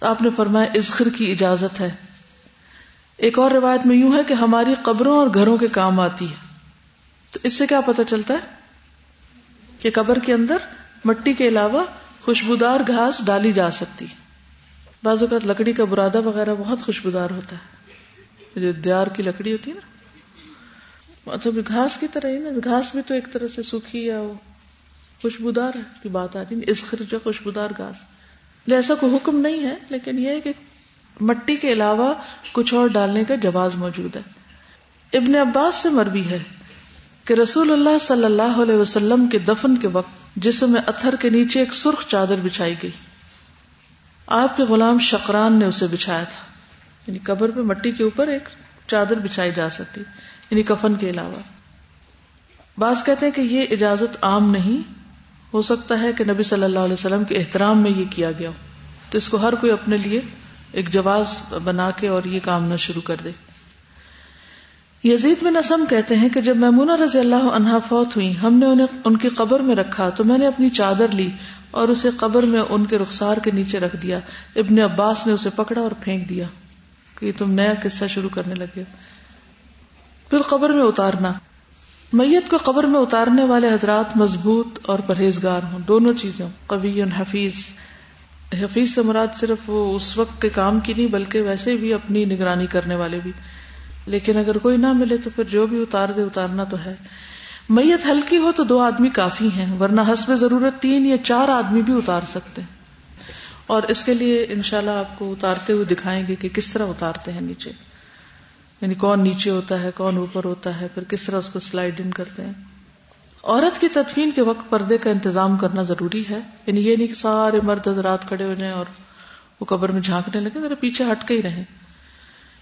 آپ نے فرمایا ازخر کی اجازت ہے۔ ایک اور روایت میں یوں ہے کہ ہماری قبروں اور گھروں کے کام آتی ہے۔ تو اس سے کیا پتا چلتا ہے کہ قبر کے اندر مٹی کے علاوہ خوشبودار گھاس ڈالی جا سکتی بعض اوقات لکڑی کا برادہ وغیرہ بہت خوشبودار ہوتا ہے۔ جو دیار کی لکڑی ہوتی ہے نا مطلب گھاس کی طرح ہی نا، گھاس بھی تو ایک طرح سے سوکھی یا وہ خوشبودار کی بات آتی اس خرچہ خوشبودار گھاس۔ ایسا کوئی حکم نہیں ہے، لیکن یہ ہے کہ مٹی کے علاوہ کچھ اور ڈالنے کا جواز موجود ہے۔ ابن عباس سے مربی ہے کہ رسول اللہ صلی اللہ علیہ وسلم کے دفن کے وقت جسم میں اتھر کے نیچے ایک سرخ چادر بچھائی گئی۔ آپ کے غلام شکران نے اسے بچھایا تھا۔ یعنی قبر پہ مٹی کے اوپر ایک چادر بچھائی جا سکتی یعنی کفن کے علاوہ۔ بعض کہتے ہیں کہ یہ اجازت عام نہیں، ہو سکتا ہے کہ نبی صلی اللہ علیہ وسلم کے احترام میں یہ کیا گیا ہو۔ تو اس کو ہر کوئی اپنے لیے ایک جواز بنا کے اور یہ کام نہ شروع کر دے۔ یزید بن اسم کہتے ہیں کہ جب میمونہ رضی اللہ عنہا فوت ہوئی، ہم نے انہیں ان کی قبر میں رکھا، تو میں نے اپنی چادر لی اور اسے قبر میں ان کے رخسار کے نیچے رکھ دیا۔ ابن عباس نے اسے پکڑا اور پھینک دیا۔ کہ تم نیا قصہ شروع کرنے لگے پھر قبر میں اتارنا۔ میت کو قبر میں اتارنے والے حضرات مضبوط اور پرہیزگار ہوں۔ دونوں چیزیں قوی حفیظ۔ حفیظ سے مراد صرف وہ اس وقت کے کام کی نہیں، بلکہ ویسے بھی اپنی نگرانی کرنے والے بھی۔ لیکن اگر کوئی نہ ملے تو پھر جو بھی اتار دے، اتارنا تو ہے۔ میت ہلکی ہو تو دو آدمی کافی ہیں، ورنہ حسب ضرورت تین یا چار آدمی بھی اتار سکتے ہیں۔ اور اس کے لیے انشاءاللہ اللہ آپ کو اتارتے ہوئے دکھائیں گے کہ کس طرح اتارتے ہیں نیچے۔ یعنی کون نیچے ہوتا ہے، کون اوپر ہوتا ہے، پھر کس طرح اس کو سلائڈ ان کرتے ہیں۔ عورت کی تدفین کے وقت پردے کا انتظام کرنا ضروری ہے۔ یعنی یہ نہیں کہ سارے مرد حضرات کھڑے ہو جائیں اور وہ قبر میں جھانکنے لگے، ذرا پیچھے ہٹ کے ہی رہیں۔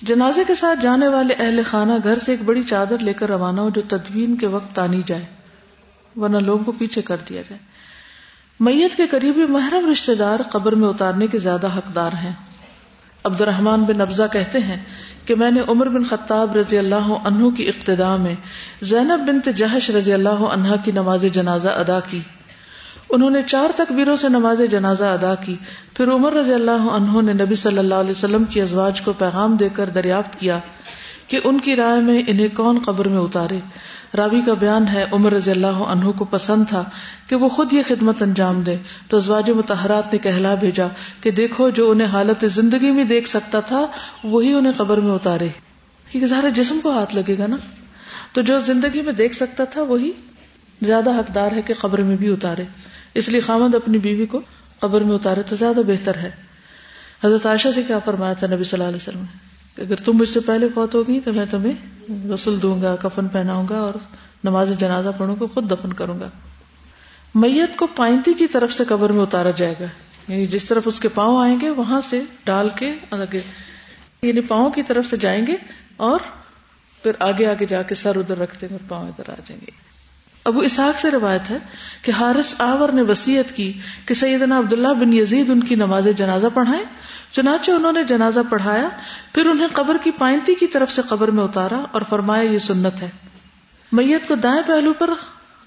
جنازے کے ساتھ جانے والے اہل خانہ گھر سے ایک بڑی چادر لے کر روانہ ہو جو تدوین کے وقت تانی جائے، ورنہ لوگوں کو پیچھے کر دیا جائے۔ میت کے قریبی محرم رشتہ دار قبر میں اتارنے کے زیادہ حقدار ہیں۔ عبد الرحمان بن ابزا کہتے ہیں کہ میں نے عمر بن خطاب رضی اللہ عنہ کی ابتدا میں زینب بنت جہش رضی اللہ عنہ کی نماز جنازہ ادا کی۔ انہوں نے چار تکبیروں سے نماز جنازہ ادا کی۔ پھر عمر رضی اللہ عنہ نے نبی صلی اللہ علیہ وسلم کی ازواج کو پیغام دے کر دریافت کیا کہ ان کی رائے میں انہیں کون قبر میں اتارے۔ راوی کا بیان ہے، عمر رضی اللہ عنہ کو پسند تھا کہ وہ خود یہ خدمت انجام دے۔ تو ازواج متحرات نے کہلا بھیجا کہ دیکھو جو انہیں حالت زندگی میں دیکھ سکتا تھا، وہی انہیں قبر میں اتارے۔ کیونکہ سارے جسم کو ہاتھ لگے گا نا۔ تو جو زندگی میں دیکھ سکتا تھا، وہی زیادہ حقدار ہے کہ قبر میں بھی اتارے۔ اس لیے خامد اپنی بیوی کو قبر میں اتارے تو زیادہ بہتر ہے۔ حضرت عائشہ سے کیا فرمایا تھا نبی صلی اللہ علیہ وسلم؟ اگر تم مجھ سے پہلے فوت ہوگی تو میں تمہیں غسل دوں گا، کفن پہناؤں گا اور نماز جنازہ پڑھوں گا، خود دفن کروں گا۔ میت کو پائنتی کی طرف سے قبر میں اتارا جائے گا۔ یعنی جس طرف اس کے پاؤں آئیں گے، وہاں سے ڈال کے آگے یعنی پاؤں کی طرف سے جائیں گے اور پھر آگے آگے جا کے سر ادھر رکھتے ہیں اور پاؤں ادھر آ جائیں گے۔ ابو اسحاق سے روایت ہے کہ حارث آور نے وسیعت کی کہ سیدنا عبداللہ بن یزید ان کی نماز جنازہ پڑھائے چنانچہ انہوں نے جنازہ پڑھایا، پھر انہیں قبر کی پائنتی کی طرف سے قبر میں اتارا اور فرمایا، یہ سنت ہے۔ میت کو دائیں پہلو پر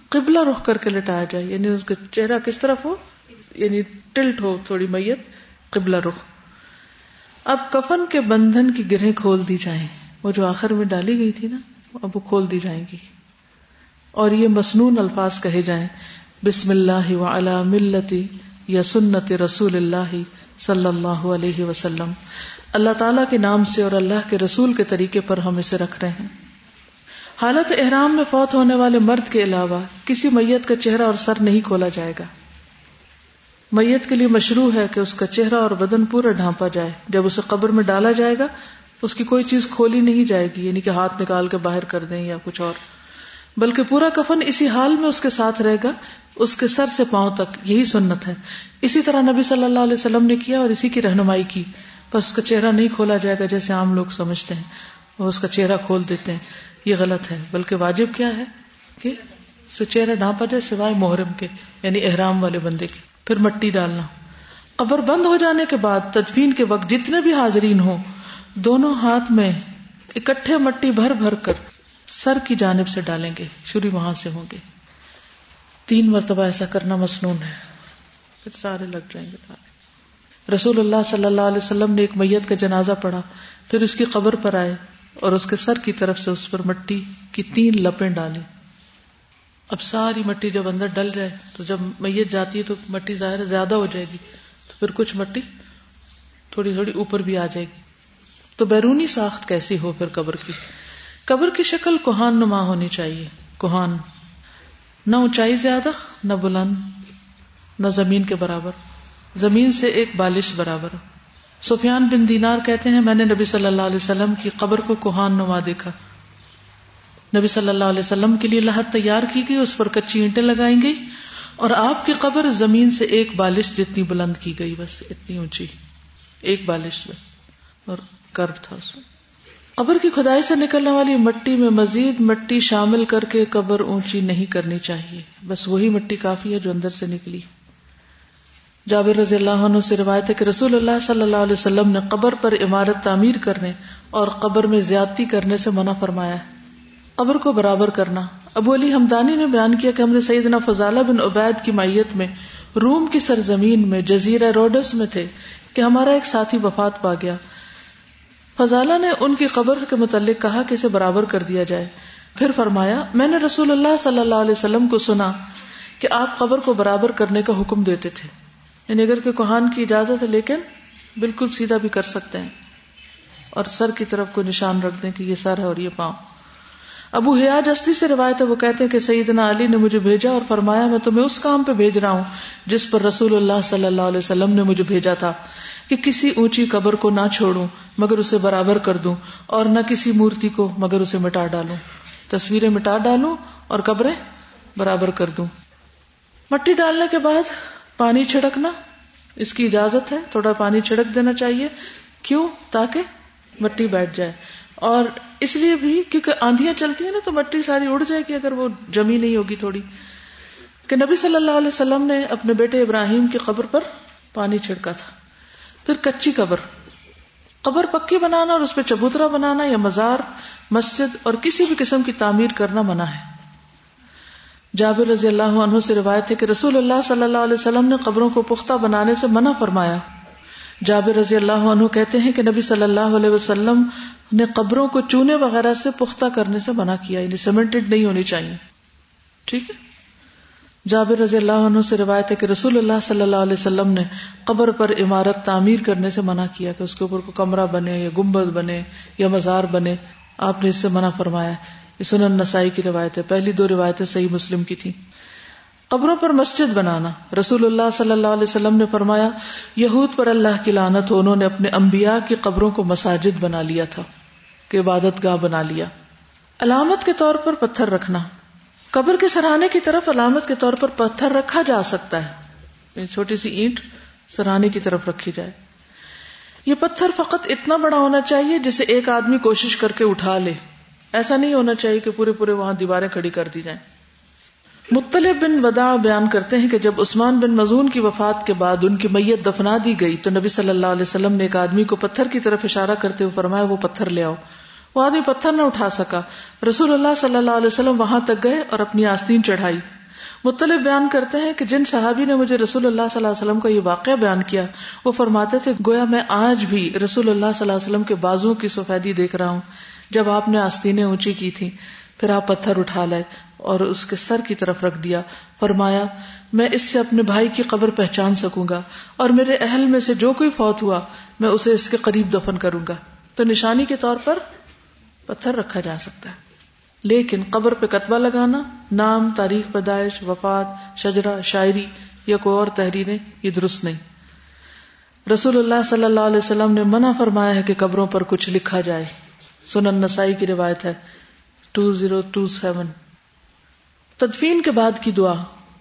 قبلہ رخ کر کے لٹایا جائے یعنی اس کا چہرہ کس طرف ہو؟ یعنی ٹلٹ ہو تھوڑی میت، قبلہ رخ۔ اب کفن کے بندھن کی گرہیں کھول دی جائیں۔ وہ جو آخر میں ڈالی گئی تھی نا، اب وہ کھول دی جائیں گی۔ اور یہ مصنون الفاظ کہے جائیں، بسم اللہ و علا ملتی یا سنت رسول اللہ صلی اللہ علیہ وسلم، اللہ تعالیٰ کے نام سے اور اللہ کے رسول کے طریقے پر ہم اسے رکھ رہے ہیں۔ حالت احرام میں فوت ہونے والے مرد کے علاوہ کسی میت کا چہرہ اور سر نہیں کھولا جائے گا۔ میت کے لیے مشروع ہے کہ اس کا چہرہ اور بدن پورا ڈھانپا جائے۔ جب اسے قبر میں ڈالا جائے گا، اس کی کوئی چیز کھولی نہیں جائے گی یعنی کہ ہاتھ نکال کے باہر کر دیں یا کچھ اور۔ بلکہ پورا کفن اسی حال میں اس کے ساتھ رہے گا، اس کے سر سے پاؤں تک، یہی سنت ہے۔ اسی طرح نبی صلی اللہ علیہ وسلم نے کیا اور اسی کی رہنمائی کی۔ پر اس کا چہرہ نہیں کھولا جائے گا جیسے عام لوگ سمجھتے ہیں وہ اس کا چہرہ کھول دیتے ہیں۔ یہ غلط ہے، بلکہ واجب کیا ہے کہ چہرہ ڈھانپا جائے سوائے محرم کے یعنی احرام والے بندے کے۔ پھر مٹی ڈالنا۔ قبر بند ہو جانے کے بعد، تدفین کے وقت جتنے بھی حاضرین ہوں، دونوں ہاتھ میں اکٹھے مٹی بھر بھر کر سر کی جانب سے ڈالیں گے، شروع وہاں سے ہوں گے۔ تین مرتبہ ایسا کرنا مصنون ہے۔ پھر سارے لگ جائیں گے۔ رسول اللہ صلی اللہ علیہ وسلم نے ایک میت کا جنازہ پڑھا، پھر اس کی قبر پر آئے اور اس کے سر کی طرف سے اس پر مٹی کی تین لپیں ڈالیں اب ساری مٹی جب اندر ڈل جائے تو جب میت جاتی ہے تو مٹی ظاہر زیادہ ہو جائے گی، تو پھر کچھ مٹی تھوڑی تھوڑی اوپر بھی آ جائے گی۔ تو بیرونی ساخت کیسی ہو پھر قبر کی؟ قبر کی شکل کوہان نما ہونی چاہیے۔ کوہان، نہ اونچائی زیادہ، نہ بلند، نہ زمین کے برابر۔ زمین سے ایک بالش برابر۔ سفیان بن دینار کہتے ہیں، میں نے نبی صلی اللہ علیہ وسلم کی قبر کو کوہان نما دیکھا۔ نبی صلی اللہ علیہ وسلم کے لیے لحت تیار کی گئی، اس پر کچی اینٹیں لگائی گئی اور آپ کی قبر زمین سے ایک بالش جتنی بلند کی گئی، بس اتنی اونچی۔ ایک بالش بس۔ اور کرب تھا اس میں۔ قبر کی کھدائی سے نکلنے والی مٹی میں مزید مٹی شامل کر کے قبر اونچی نہیں کرنی چاہیے۔ بس وہی مٹی کافی ہے جو اندر سے نکلی۔ جابر رضی اللہ عنہ سے روایت ہے کہ رسول اللہ صلی اللہ علیہ وسلم نے قبر پر عمارت تعمیر کرنے اور قبر میں زیادتی کرنے سے منع فرمایا۔ ہے قبر کو برابر کرنا۔ ابو علی ہمدانی نے بیان کیا کہ ہم نے سیدنا فضالہ بن عبید کی مائیت میں روم کی سرزمین میں جزیرہ روڈس میں تھے کہ ہمارا ایک ساتھی وفات پا گیا۔ فضالہ نے ان کی قبر کے متعلق کہا کہ اسے برابر کر دیا جائے۔ پھر فرمایا، میں نے رسول اللہ صلی اللہ علیہ وسلم کو سنا کہ آپ قبر کو برابر کرنے کا حکم دیتے تھے۔ یعنی اگر کہ کوہان کی اجازت ہے، لیکن بالکل سیدھا بھی کر سکتے ہیں۔ اور سر کی طرف کوئی نشان رکھ دیں کہ یہ سر ہے اور یہ پاؤں۔ ابو حیاج جستی سے روایت ہے، وہ کہتے ہیں کہ سیدنا علی نے مجھے بھیجا اور فرمایا، میں تمہیں اس کام پہ بھیج رہا ہوں جس پر رسول اللہ صلی اللہ علیہ وسلم نے مجھے بھیجا تھا کہ کسی اونچی قبر کو نہ چھوڑوں، مگر اسے برابر کر دوں اور نہ کسی مورتی کو، مگر اسے مٹا ڈالوں۔ تصویریں مٹا ڈالوں اور قبریں برابر کر دوں۔ مٹی ڈالنے کے بعد پانی چھڑکنا اس کی اجازت ہے، تھوڑا پانی چھڑک دینا چاہیے۔ کیوں؟ تاکہ مٹی بیٹھ جائے۔ اور اس لیے بھی کیونکہ آندیاں چلتی ہیں نا تو مٹی ساری اڑ جائے گی اگر وہ جمی نہیں ہوگی تھوڑی۔ کہ نبی صلی اللہ علیہ وسلم نے اپنے بیٹے ابراہیم کی قبر پر پانی چھڑکا تھا۔ پھر کچی قبر۔ قبر پکی بنانا اور اس پہ چبوترا بنانا یا مزار، مسجد اور کسی بھی قسم کی تعمیر کرنا منع ہے۔ جابر رضی اللہ عنہ سے روایت ہے کہ رسول اللہ صلی اللہ علیہ وسلم نے قبروں کو پختہ بنانے سے منع فرمایا۔ جابر رضی اللہ عنہ کہتے ہیں کہ نبی صلی اللہ علیہ وسلم نے قبروں کو چونے وغیرہ سے پختہ کرنے سے منع کیا یعنی سیمنٹڈ نہیں ہونی چاہیے۔ ٹھیک ہے؟ جابر رضی اللہ عنہ سے روایت ہے کہ رسول اللہ صلی اللہ علیہ وسلم نے قبر پر عمارت تعمیر کرنے سے منع کیا کہ اس کے اوپر کو کمرہ بنے یا گمبد بنے یا مزار بنے۔ آپ نے اس سے منع فرمایا۔ یہ سنن نسائی کی روایت ہے۔ پہلی دو روایتیں صحیح مسلم کی تھی قبروں پر مسجد بنانا۔ رسول اللہ صلی اللہ علیہ وسلم نے فرمایا، یہود پر اللہ کی لانت ہو، انہوں نے اپنے انبیاء کی قبروں کو مساجد بنا لیا تھا، کہ عبادت گاہ بنا لیا۔ علامت کے طور پر پتھر رکھنا۔ قبر کے سراہنے کی طرف علامت کے طور پر پتھر رکھا جا سکتا ہے۔ یعنی چھوٹی سی اینٹ سراہنے کی طرف رکھی جائے۔ یہ پتھر فقط اتنا بڑا ہونا چاہیے جسے ایک آدمی کوشش کر کے اٹھا لے۔ ایسا نہیں ہونا چاہیے کہ پورے پورے وہاں دیواریں کھڑی کر دی جائیں۔ مطلب بن ودا بیان کرتے ہیں کہ جب عثمان بن مزون کی وفات کے بعد ان کی میت دفنا دی گئی تو نبی صلی اللہ علیہ وسلم نے ایک آدمی کو پتھر کی طرف اشارہ کرتے ہوئے فرمایا، وہ پتھر لے آؤ. وہ آدمی پتھر نہ اٹھا سکا۔ رسول اللہ صلی اللہ علیہ وسلم وہاں تک گئے اور اپنی آستین چڑھائی۔ مطلب بیان کرتے ہیں کہ جن صحابی نے مجھے رسول اللہ صلی اللہ علیہ وسلم کا یہ واقعہ بیان کیا، وہ فرماتے تھے، گویا میں آج بھی رسول اللہ صلی اللہ علیہ وسلم کے بازو کی سفیدی دیکھ رہا ہوں۔ جب آپ نے آستینیں اونچی کی تھی پھر آپ پتھر اٹھا لائے۔ اور اس کے سر کی طرف رکھ دیا، فرمایا، میں اس سے اپنے بھائی کی قبر پہچان سکوں گا، اور میرے اہل میں سے جو کوئی فوت ہوا، میں اسے اس کے قریب دفن کروں گا۔ تو نشانی کے طور پر پتھر رکھا جا سکتا ہے۔ لیکن قبر پہ کتبہ لگانا، نام، تاریخ، پیدائش، وفات شجرا شاعری یا کوئی اور تحریریں، یہ درست نہیں۔ رسول اللہ صلی اللہ علیہ وسلم نے منع فرمایا ہے کہ قبروں پر کچھ لکھا جائے۔ سنن نسائی کی روایت ہے ٹو زیرو ٹو سیون۔ تدفین کے بعد کی دعا۔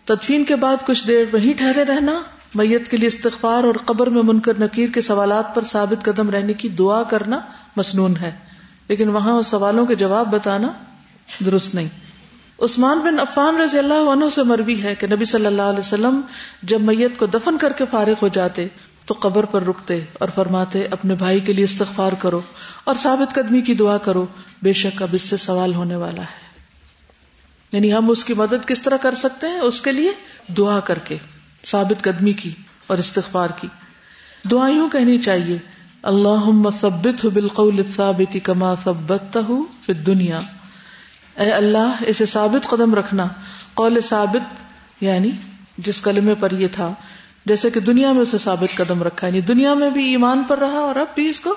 تدفین کے بعد کچھ دیر وہیں ٹھہرے رہنا، میت کے لیے استغفار اور قبر میں منکر نکیر کے سوالات پر ثابت قدم رہنے کی دعا کرنا مسنون ہے۔ لیکن وہاں اس سوالوں کے جواب بتانا درست نہیں۔ عثمان بن عفان رضی اللہ عنہ سے مربی ہے کہ نبی صلی اللہ علیہ وسلم جب میت کو دفن کر کے فارغ ہو جاتے، تو قبر پر رکتے اور فرماتے، اپنے بھائی کے لیے استغفار کرو اور ثابت قدمی کی دعا کرو۔ بے شک اب اس سے سوال ہونے والا ہے۔ یعنی ہم اس کی مدد کس طرح کر سکتے ہیں؟ اس کے لیے دعا کر کے، ثابت قدمی کی اور استغفار کی۔ دعا یوں کہنی چاہیے اللہ ثبت بالقول الثابت کما ثبتہ فی الدنیا۔ اے اللہ، اسے ثابت قدم رکھنا۔ قول ثابت یعنی جس کلمے پر یہ تھا، جیسے کہ دنیا میں اسے ثابت قدم رکھا۔ یعنی دنیا میں بھی ایمان پر رہا اور اب بھی اس کو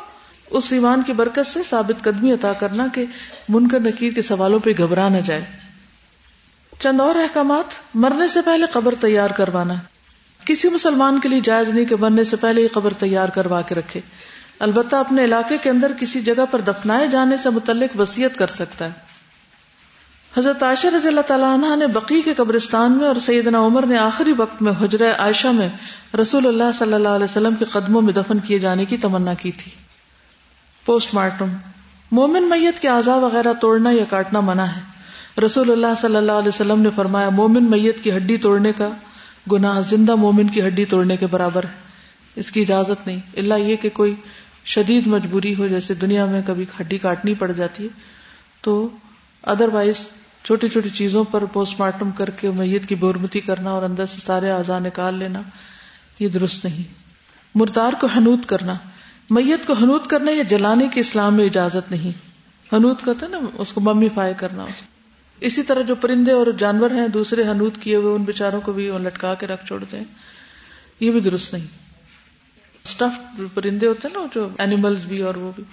اس ایمان کی برکت سے ثابت قدمی عطا کرنا کہ منکر نکیر کے سوالوں پہ گھبرا نہ جائے۔ چند اور احکامات، مرنے سے پہلے قبر تیار کروانا۔ کسی مسلمان کے لیے جائز نہیں کہ مرنے سے پہلے یہ قبر تیار کروا کے رکھے۔ البتہ اپنے علاقے کے اندر کسی جگہ پر دفنائے جانے سے متعلق وسیعت کر سکتا ہے۔ حضرت عائشہ رضی اللہ تعالیٰ عنہ نے بقی کے قبرستان میں اور سیدنا عمر نے آخری وقت میں حجر عائشہ میں رسول اللہ صلی اللہ علیہ وسلم کے قدموں میں دفن کیے جانے کی تمنا کی تھی۔ Post mortem. مومن میت کے اعضاء وغیرہ توڑنا یا کاٹنا منع ہے۔ رسول اللہ صلی اللہ علیہ وسلم نے فرمایا، مومن میت کی ہڈی توڑنے کا گناہ، زندہ مومن کی ہڈی توڑنے کے برابر ہے۔ اس کی اجازت نہیں۔ اللہ یہ کہ کوئی شدید مجبوری ہو، جیسے دنیا میں کبھی ہڈی کاٹنی پڑ جاتی ہے، تو ادر وائز چھوٹی چھوٹی چیزوں پر پوسٹ مارٹم کر کے میت کی بورمتی کرنا اور اندر سے سارے آزاد نکال لینا، یہ درست نہیں۔ مردار کو حنوت کرنا۔ میت کو حنوت کرنے یا جلانے کی اسلام میں اجازت نہیں۔ حنوت کرتے نا، اس کو ممی فائی کرنا، اس اسی طرح جو پرندے اور جانور ہیں، دوسرے حنوت کیے ہوئے، ان بیچاروں کو بھی لٹکا کے رکھ چھوڑتے ہیں۔ یہ بھی درست نہیں۔ اسٹف پرندے ہوتے ہیں نا، جو اینیملز بھی اور وہ بھی۔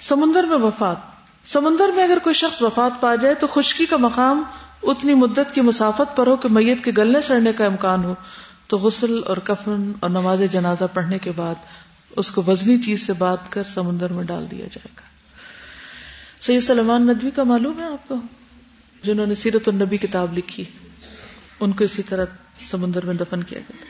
سمندر میں وفات۔ سمندر میں اگر کوئی شخص وفات پا جائے، تو خشکی کا مقام اتنی مدت کی مسافت پر ہو کہ میت کے گلنے سڑنے کا امکان ہو۔ تو غسل اور کفن اور نماز جنازہ پڑھنے کے بعد اس کو وزنی چیز سے بات کر سمندر میں ڈال دیا جائے گا۔ سید سلمان ندوی کا معلوم ہے آپ کو؟ جنہوں نے سیرت النبی کتاب لکھی، ان کو اسی طرح سمندر میں دفن کیا گیا۔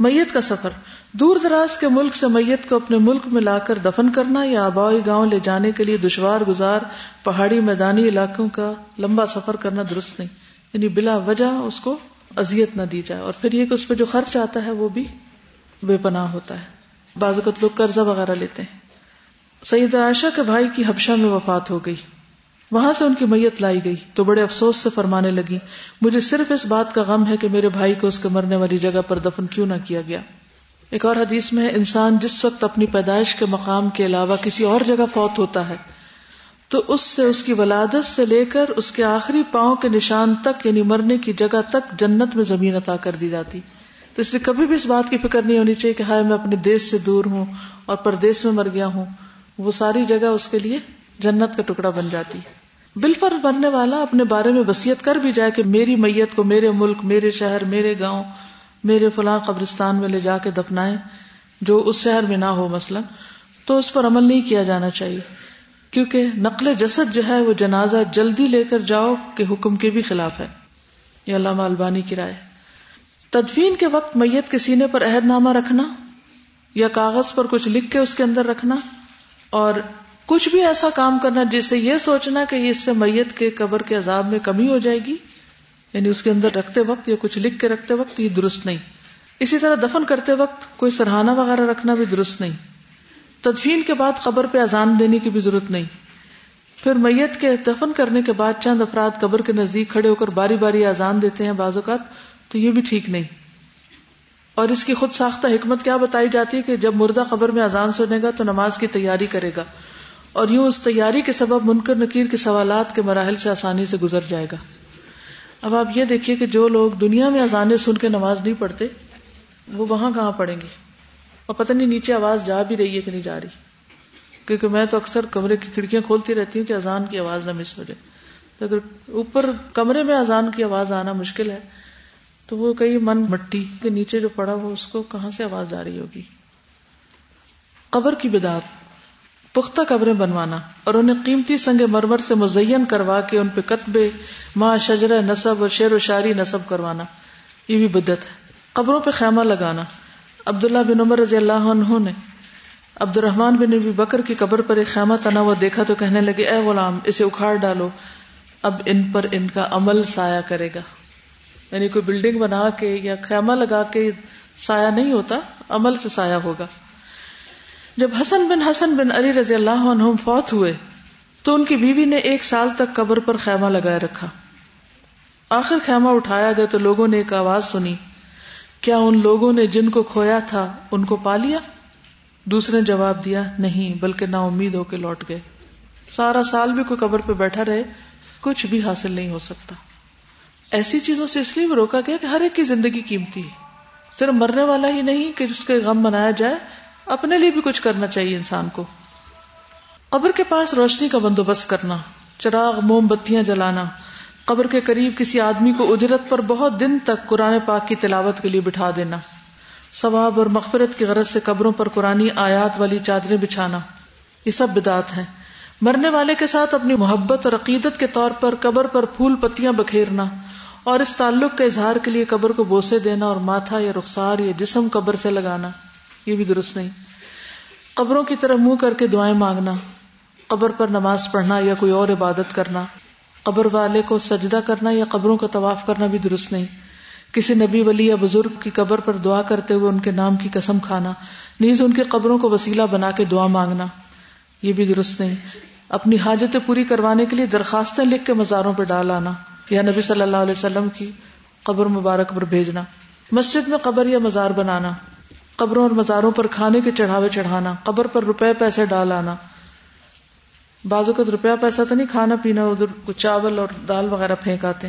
میت کا سفر، دور دراز کے ملک سے میت کو اپنے ملک میں لا کر دفن کرنا یا آبائی گاؤں لے جانے کے لیے دشوار گزار پہاڑی میدانی علاقوں کا لمبا سفر کرنا درست نہیں۔ یعنی بلا وجہ اس کو اذیت نہ دی جائے۔ اور پھر یہ کہ اس پہ جو خرچ آتا ہے وہ بھی بے پناہ ہوتا ہے۔ بعض اوقات لوگ قرضہ وغیرہ لیتے ہیں۔ سید عائشہ کے بھائی کی حبشہ میں وفات ہو گئی۔ وہاں سے ان کی میت لائی گئی تو بڑے افسوس سے فرمانے لگی، مجھے صرف اس بات کا غم ہے کہ میرے بھائی کو اس کے مرنے والی جگہ پر دفن کیوں نہ کیا گیا۔ ایک اور حدیث میں انسان جس وقت اپنی پیدائش کے مقام کے علاوہ کسی اور جگہ فوت ہوتا ہے، تو اس سے اس کی ولادت سے لے کر اس کے آخری پاؤں کے نشان تک یعنی مرنے کی جگہ تک جنت میں زمین عطا کر دی جاتی۔ تو اس لیے کبھی بھی اس بات کی فکر نہیں ہونی چاہیے کہ ہائے میں اپنے دیش سے دور ہوں اور پردیش میں مر گیا ہوں۔ وہ ساری جگہ اس کے لیے جنت کا ٹکڑا بن جاتی بال فرض بننے والا اپنے بارے میں وسیعت کر بھی جائے کہ میری میت کو میرے ملک، میرے شہر، میرے گاؤں، میرے فلاں قبرستان میں لے جا کے دفنائے جو اس شہر میں نہ ہو مثلا، تو اس پر عمل نہیں کیا جانا چاہیے۔ کیونکہ نقل جسد جو ہے وہ جنازہ جلدی لے کر جاؤ کے حکم کے بھی خلاف ہے۔ یہ علامہ البانی کی رائے۔ تدفین کے وقت میت کے سینے پر عہد نامہ رکھنا یا کاغذ پر کچھ لکھ کے اس کے اندر رکھنا اور کچھ بھی ایسا کام کرنا جس سے یہ سوچنا کہ اس سے میت کے قبر کے عذاب میں کمی ہو جائے گی یعنی اس کے اندر رکھتے وقت یا کچھ لکھ کے رکھتے وقت یہ درست نہیں۔ اسی طرح دفن کرتے وقت کوئی سرحانہ وغیرہ رکھنا بھی درست نہیں۔ تدفین کے بعد قبر پہ اذان دینے کی بھی ضرورت نہیں۔ پھر میت کے دفن کرنے کے بعد چند افراد قبر کے نزدیک کھڑے ہو کر باری باری اذان دیتے ہیں بعض اوقات، تو یہ بھی ٹھیک نہیں۔ اور اس کی خود ساختہ حکمت کیا بتائی جاتی ہے کہ جب مردہ قبر میں اذان سنے گا تو نماز کی تیاری کرے گا۔ اور یوں اس تیاری کے سبب منکر نکیر کے سوالات کے مراحل سے آسانی سے گزر جائے گا۔ اب آپ یہ دیکھیے کہ جو لوگ دنیا میں اذانے سن کے نماز نہیں پڑھتے، وہ وہاں کہاں پڑھیں گے؟ اور پتہ نہیں نیچے آواز جا بھی رہی ہے کہ نہیں جا رہی۔ کیونکہ میں تو اکثر کمرے کی کھڑکیاں کھولتی رہتی ہوں کہ اذان کی آواز نہ مس ہو جائے۔ تو اگر اوپر کمرے میں اذان کی آواز آنا مشکل ہے، تو وہ کئی من مٹی کے نیچے جو پڑا، وہ اس کو کہاں سے آواز آ رہی ہوگی؟ قبر کی بدات پختہ قبریں بنوانا اور انہیں قیمتی سنگ مرمر سے مزین کروا کے ان پہ قطبے ماں شجر نصب اور شیر و شاری نصب کروانا۔ یہ بھی بدت ہے۔ قبروں پہ خیمہ لگانا۔ عبداللہ بن عمر رضی اللہ عنہ نے عبد الرحمان بن نبی بکر کی قبر پر ایک خیمہ تنا ہوا دیکھا تو کہنے لگے، اے غلام، اسے اکھاڑ ڈالو۔ اب ان پر ان کا عمل سایہ کرے گا۔ یعنی کوئی بلڈنگ بنا کے یا خیمہ لگا کے سایہ نہیں ہوتا، عمل سے سایہ ہوگا۔ جب حسن بن حسن بن علی رضی اللہ عنہ فوت ہوئے، تو ان کی بیوی نے ایک سال تک قبر پر خیمہ لگائے رکھا۔ آخر خیمہ اٹھایا گیا تو لوگوں نے ایک آواز سنی، کیا ان لوگوں نے جن کو کھویا تھا ان کو پا لیا؟ دوسرے جواب دیا، نہیں، بلکہ نا امید ہو کے لوٹ گئے۔ سارا سال بھی کوئی قبر پہ بیٹھا رہے، کچھ بھی حاصل نہیں ہو سکتا۔ ایسی چیزوں سے اس لیے روکا گیا کہ ہر ایک کی زندگی قیمتی ہے۔ صرف مرنے والا ہی نہیں کہ جس کے غم منایا جائے اپنے لیے بھی کچھ کرنا چاہیے انسان کو۔ قبر کے پاس روشنی کا بندوبست کرنا، چراغ، موم بتیاں جلانا، قبر کے قریب کسی آدمی کو اجرت پر بہت دن تک قرآن پاک کی تلاوت کے لیے بٹھا دینا۔ ثواب اور مغفرت کی غرض سے قبروں پر قرآن آیات والی چادریں بچھانا۔ یہ سب بدات ہیں۔ مرنے والے کے ساتھ اپنی محبت اور عقیدت کے طور پر قبر پر پھول پتیاں بکھیرنا اور اس تعلق کے اظہار کے لیے قبر کو بوسے دینا اور ماتھا یا رخسار یا جسم قبر سے لگانا۔ یہ بھی درست نہیں۔ قبروں کی طرف منہ کر کے دعائیں مانگنا، قبر پر نماز پڑھنا یا کوئی اور عبادت کرنا، قبر والے کو سجدہ کرنا یا قبروں کا طواف کرنا بھی درست نہیں۔ کسی نبی، ولی یا بزرگ کی قبر پر دعا کرتے ہوئے ان کے نام کی قسم کھانا، نیز ان کی قبروں کو وسیلہ بنا کے دعا مانگنا، یہ بھی درست نہیں۔ اپنی حاجتیں پوری کروانے کے لیے درخواستیں لکھ کے مزاروں پہ ڈال آنا، یا نبی صلی اللہ علیہ وسلم کی قبر مبارک پر بھیجنا۔ مسجد میں قبر یا مزار بنانا۔ قبروں اور مزاروں پر کھانے کے چڑھاوے چڑھانا، قبر پر روپے پیسے ڈال آنا۔ بازو کا روپیہ پیسہ تو نہیں، کھانا پینا، ادھر چاول اور دال وغیرہ پھینک آتے۔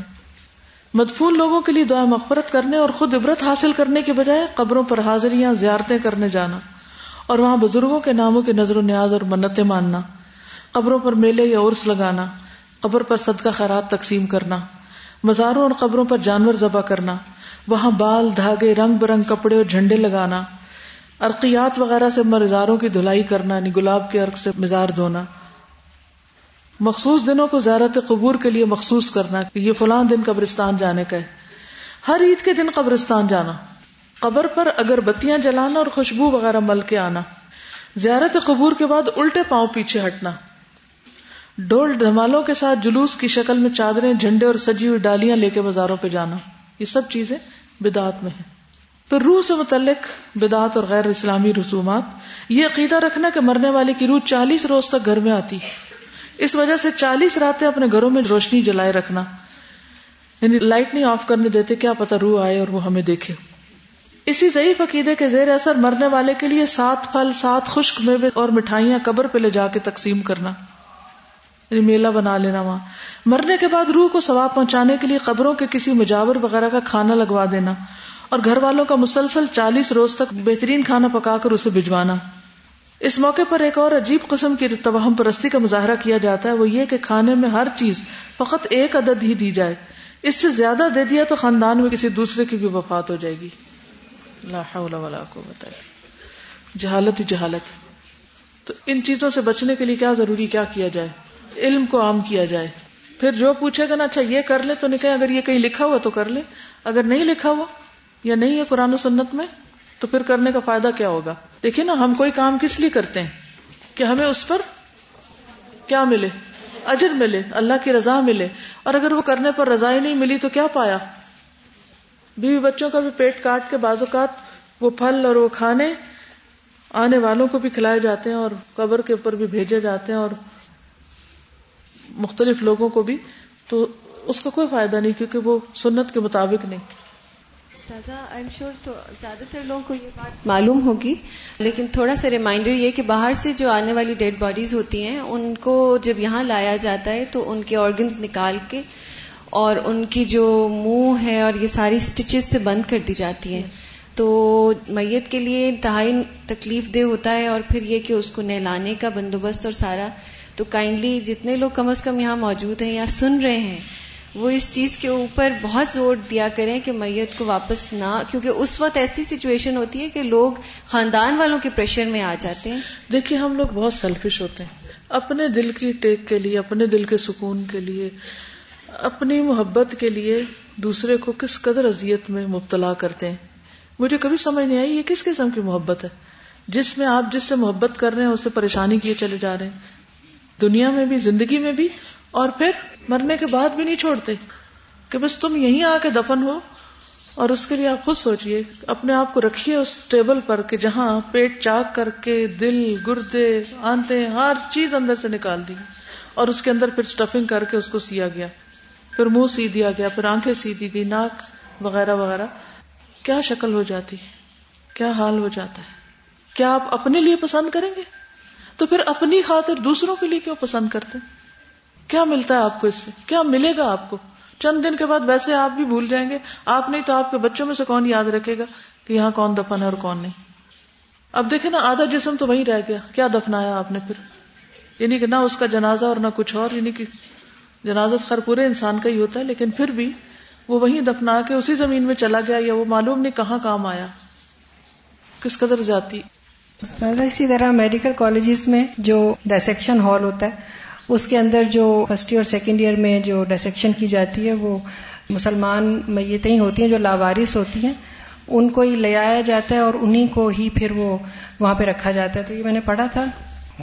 مدفون لوگوں کے لیے دعا مغفرت کرنے اور خود عبرت حاصل کرنے کے بجائے قبروں پر حاضریاں، زیارتیں کرنے جانا۔ اور وہاں بزرگوں کے ناموں کے نظر و نیاز اور منتیں ماننا۔ قبروں پر میلے یا عرس لگانا۔ قبر پر صدقہ خیرات تقسیم کرنا۔ مزاروں اور قبروں پر جانور ذبح کرنا۔ وہاں بال، دھاگے، رنگ برنگ کپڑے اور جھنڈے لگانا۔ ارقیات وغیرہ سے مزاروں کی دھلائی کرنا یعنی گلاب کے ارق سے مزار دھونا، مخصوص دنوں کو زیارت قبور کے لیے مخصوص کرنا کہ یہ فلاں دن قبرستان جانے کا ہے۔ ہر عید کے دن قبرستان جانا۔ قبر پر اگر بتیاں جلانا اور خوشبو وغیرہ مل کے آنا۔ زیارت قبور کے بعد الٹے پاؤں پیچھے ہٹنا۔ ڈول دھمالوں کے ساتھ جلوس کی شکل میں چادریں، جھنڈے اور سجی ہوئی ڈالیاں لے کے بازاروں پہ جانا۔ یہ سب چیزیں بدعت میں ہیں۔ پھر روح سے متعلق بدعت اور غیر اسلامی رسومات، یہ عقیدہ رکھنا کہ مرنے والے کی روح چالیس روز تک گھر میں آتی۔ اس وجہ سے چالیس راتیں اپنے گھروں میں روشنی جلائے رکھنا۔ یعنی لائٹ نہیں آف کرنے دیتے کیا پتا روح آئے اور وہ ہمیں دیکھے۔ اسی ضعیف عقیدے کے زیر اثر مرنے والے کے لیے سات پھل، سات خشک میوے اور مٹھائیاں قبر پہ لے جا کے تقسیم کرنا۔ یعنی میلہ بنا لینا وہاں۔ مرنے کے بعد روح کو ثواب پہنچانے کے لیے قبروں کے کسی مجاور وغیرہ کا کھانا لگوا دینا۔ اور گھر والوں کا مسلسل چالیس روز تک بہترین کھانا پکا کر اسے بھجوانا۔ اس موقع پر ایک اور عجیب قسم کی توہم پرستی کا مظاہرہ کیا جاتا ہے، وہ یہ کہ کھانے میں ہر چیز فقط ایک عدد ہی دی جائے۔ اس سے زیادہ دے دیا تو خاندان میں کسی دوسرے کی بھی وفات ہو جائے گی۔ لا حول ولا قوت جہالت ہی جہالت۔ تو ان چیزوں سے بچنے کے لیے کیا ضروری، کیا کیا جائے؟ علم کو عام کیا جائے۔ پھر جو پوچھے گا نا اچھا یہ کر لے تو نکلے، اگر یہ کہیں لکھا ہوا تو کر لے۔ اگر نہیں لکھا ہوا یا نہیں ہے قرآن و سنت میں، تو پھر کرنے کا فائدہ کیا ہوگا؟ دیکھیے نا، ہم کوئی کام کس لیے کرتے ہیں؟ کہ ہمیں اس پر کیا ملے؟ اجر ملے، اللہ کی رضا ملے۔ اور اگر وہ کرنے پر رضا ہی نہیں ملی تو کیا پایا؟ بیوی بچوں کا بھی پیٹ کاٹ کے بعض اوقات وہ پھل اور وہ کھانے آنے والوں کو بھی کھلائے جاتے ہیں اور قبر کے اوپر بھی بھیجے جاتے ہیں اور مختلف لوگوں کو بھی، تو اس کا کوئی فائدہ نہیں کیونکہ وہ سنت کے مطابق نہیں۔ آئی ایم شیور تو زیادہ تر لوگوں کو یہ بات معلوم ہوگی، لیکن تھوڑا سا ریمائنڈر یہ کہ باہر سے جو آنے والی ڈیڈ باڈیز ہوتی ہیں، ان کو جب یہاں لایا جاتا ہے تو ان کے آرگنز نکال کے اور ان کی جو منہ ہے اور یہ ساری سٹچز سے بند کر دی جاتی ہیں۔ تو میت کے لیے انتہائی تکلیف دہ ہوتا ہے اور پھر یہ کہ اس کو نہلانے کا بندوبست اور سارا۔ تو کائنڈلی جتنے لوگ کم از کم یہاں موجود ہیں یا سن رہے ہیں وہ اس چیز کے اوپر بہت زور دیا کریں کہ میت کو واپس نہ، کیونکہ اس وقت ایسی سچویشن ہوتی ہے کہ لوگ خاندان والوں کے پریشر میں آ جاتے ہیں۔ دیکھیے، ہم لوگ بہت سیلفش ہوتے ہیں۔ اپنے دل کی ٹیک کے لیے، اپنے دل کے سکون کے لیے، اپنی محبت کے لیے دوسرے کو کس قدر اذیت میں مبتلا کرتے ہیں۔ مجھے کبھی سمجھ نہیں آئی یہ کس قسم کی محبت ہے۔ جس میں آپ جس سے محبت کر رہے ہیں اسے پریشانی کیے چلے جا رہے ہیں۔ دنیا میں بھی، زندگی میں بھی، اور پھر مرنے کے بعد بھی نہیں چھوڑتے کہ بس تم یہیں آ کے دفن ہو اور اس کے لیے آپ خود سوچئے، اپنے آپ کو رکھیے اس ٹیبل پر کہ جہاں پیٹ چاک کر کے دل، گردے آنتے ہر چیز اندر سے نکال دی۔ اور اس کے اندر پھر اسٹفنگ کر کے اس کو سیا گیا۔ پھر منہ سی دیا گیا، پھر آنکھیں سی دی گئی ناک وغیرہ وغیرہ۔ کیا شکل ہو جاتی؟ کیا حال ہو جاتا ہے؟ کیا آپ اپنے لیے پسند کریں گے؟ تو پھر اپنی خاطر دوسروں کے لیے کیوں پسند کرتے کیا ملتا ہے آپ کو اس سے؟ کیا ملے گا آپ کو؟ چند دن کے بعد ویسے آپ بھی بھول جائیں گے۔ آپ نہیں تو آپ کے بچوں میں سے کون یاد رکھے گا کہ یہاں کون دفن ہے اور کون نہیں۔ اب دیکھیں نا، آدھا جسم تو وہیں رہ گیا۔ کیا دفنایا آپ نے پھر؟ یعنی کہ نہ اس کا جنازہ اور نہ کچھ اور یعنی کہ جنازہ خیر پورے انسان کا ہی ہوتا ہے، لیکن پھر بھی وہ وہیں دفنا کے اسی زمین میں چلا گیا یا وہ معلوم نہیں کہاں کام آیا۔ کس قدر جاتی اسی طرح میڈیکل کالجز میں جو ڈائسیکشن ہال ہوتا ہے اس کے اندر جو فرسٹ ایئر سیکنڈ ایئر میں جو ڈائسیکشن کی جاتی ہے وہ مسلمان میتیں ہی ہوتی ہیں جو لاوارث ہوتی ہیں ان کو ہی لے آیا جاتا ہے اور انہیں کو ہی پھر وہ وہاں پہ رکھا جاتا ہے۔ تو یہ میں نے پڑھا تھا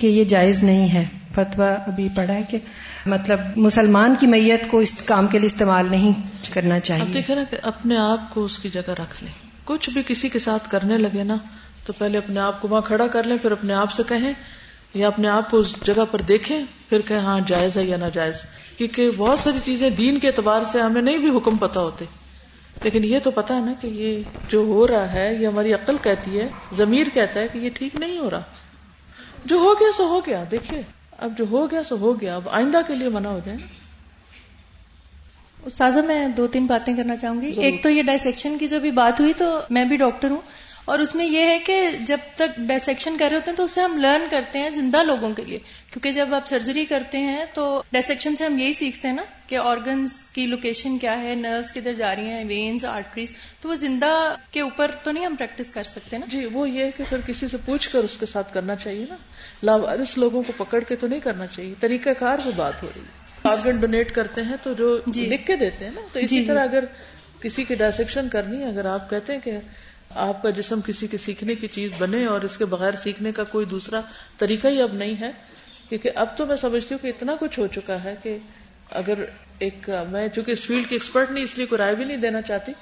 کہ یہ جائز نہیں ہے۔ فتوا ابھی پڑھا ہے کہ مطلب مسلمان کی میت کو اس کام کے لیے استعمال نہیں کرنا چاہیے۔ دیکھیں نا کہ اپنے آپ کو اس کی جگہ رکھ لیں۔ کچھ بھی کسی کے ساتھ کرنے لگے نا تو پہلے اپنے آپ کو وہاں کھڑا کر لیں پھر اپنے آپ سے کہیں۔ یا اپنے آپ کو اس جگہ پر دیکھیں پھر کہیں ہاں جائز ہے یا نہ جائز کیونکہ بہت ساری چیزیں دین کے اعتبار سے ہمیں نہیں بھی حکم پتا ہوتے۔ لیکن یہ تو پتا ہے نا کہ یہ جو ہو رہا ہے یہ ہماری عقل کہتی ہے ضمیر کہتا ہے کہ یہ ٹھیک نہیں ہو رہا۔ جو ہو گیا سو ہو گیا۔ دیکھیے اب جو ہو گیا سو ہو گیا۔ اب آئندہ کے لیے منع ہو جائے۔ استاذہ میں دو تین باتیں کرنا چاہوں گی۔ ایک تو یہ ڈائسیکشن کی جو بھی بات ہوئی تو میں بھی ڈاکٹر ہوں۔ اور اس میں یہ ہے کہ جب تک ڈائسیکشن کر رہے ہوتے ہیں تو اسے ہم لرن کرتے ہیں زندہ لوگوں کے لیے۔ کیونکہ جب آپ سرجری کرتے ہیں تو ڈائسیکشن سے ہم یہی سیکھتے ہیں نا کہ آرگنز کی لوکیشن کیا ہے نروس کدھر جا رہی ہیں وینز آرٹریز تو وہ زندہ کے اوپر تو نہیں ہم پریکٹس کر سکتے نا۔ جی وہ یہ کہ پھر کسی سے پوچھ کر اس کے ساتھ کرنا چاہیے نا۔ لاوارس لوگوں کو پکڑ کے تو نہیں کرنا چاہیے۔ طریقہ کار وہ بات ہو رہی ہے۔ آرگن ڈونیٹ کرتے ہیں تو جو جی۔ لکھ کے دیتے ہیں نا۔ تو اسی جی، طرح اگر کسی کی ڈائسیکشن کرنی ہے اگر آپ کہتے ہیں کہ آپ کا جسم کسی کے سیکھنے کی چیز بنے اور اس کے بغیر سیکھنے کا کوئی دوسرا طریقہ ہی اب نہیں ہے، کیونکہ اب تو میں سمجھتی ہوں کہ اتنا کچھ ہو چکا ہے کہ اگر ایک، میں چونکہ اس فیلڈ کی ایکسپرٹ نہیں، اس لیے کوئی رائے بھی نہیں دینا چاہتی،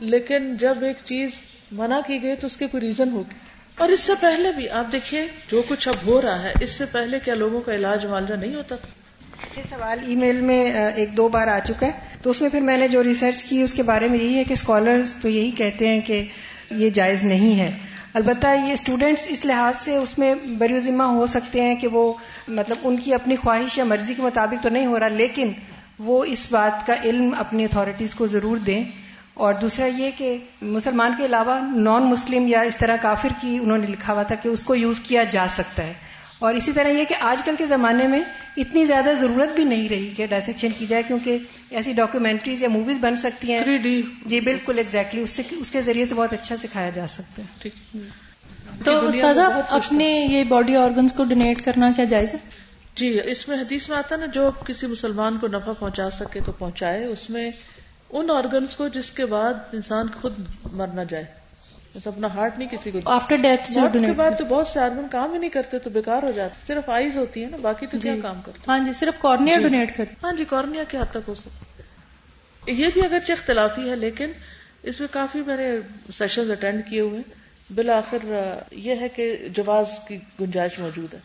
لیکن جب ایک چیز منع کی گئی تو اس کے کوئی ریزن ہوگی اور اس سے پہلے بھی آپ دیکھیے جو کچھ اب ہو رہا ہے، اس سے پہلے کیا لوگوں کا علاج معالجہ نہیں ہوتا؟ تھا یہ سوال ای میل میں ایک دو بار آ چکا ہے۔ تو اس میں پھر میں نے جو ریسرچ کی، اس کے بارے میں یہی ہے کہ اسکالرس تو یہی کہتے ہیں کہ یہ جائز نہیں ہے۔ البتہ یہ اسٹوڈینٹس اس لحاظ سے اس میں بری ذمہ ہو سکتے ہیں کہ وہ مطلب ان کی اپنی خواہش یا مرضی کے مطابق تو نہیں ہو رہا، لیکن وہ اس بات کا علم اپنی اتھارٹیز کو ضرور دیں۔ اور دوسرا یہ کہ مسلمان کے علاوہ نان مسلم یا اس طرح کافر کی انہوں نے لکھا ہوا تھا کہ اس کو یوز کیا جا سکتا ہے۔ اور اسی طرح یہ کہ آج کل کے زمانے میں اتنی زیادہ ضرورت بھی نہیں رہی کہ ڈائسیکشن کی جائے کیونکہ ایسی ڈاکیومنٹریز یا موویز بن سکتی ہیں۔ Three D. جی بالکل ایگزیکٹلی اس سے اس کے ذریعے سے بہت اچھا سکھایا جا سکتا ہے۔ ٹھیک۔ تو استاذہ اپنے یہ باڈی آرگنس کو ڈونیٹ کرنا کیا جائز ہے؟ جی اس میں حدیث میں آتا ہے نا جو کسی مسلمان کو نفع پہنچا سکے تو پہنچائے اس میں ان آرگنس کو جس کے بعد انسان خود مر نہ جائے۔ اپنا ہارٹ نہیں کسی کو آفٹر ڈیتھ جو کے بعد تو بہت سے آرگن کام ہی نہیں کرتے تو بیکار ہو جاتے صرف آئیز ہوتی ہے نا باقی تو کیا جی۔ کام کرتے؟ ہاں جی صرف کارنیا جی۔ ڈونیٹ کر ہاں جی کارنیا کے حد تک ہو سکتا۔ یہ بھی اگرچہ اختلافی ہے لیکن اس میں کافی میں نے سیشن اٹینڈ کیے ہوئے ہیں۔ بالآخر یہ ہے کہ جواز کی گنجائش موجود ہے۔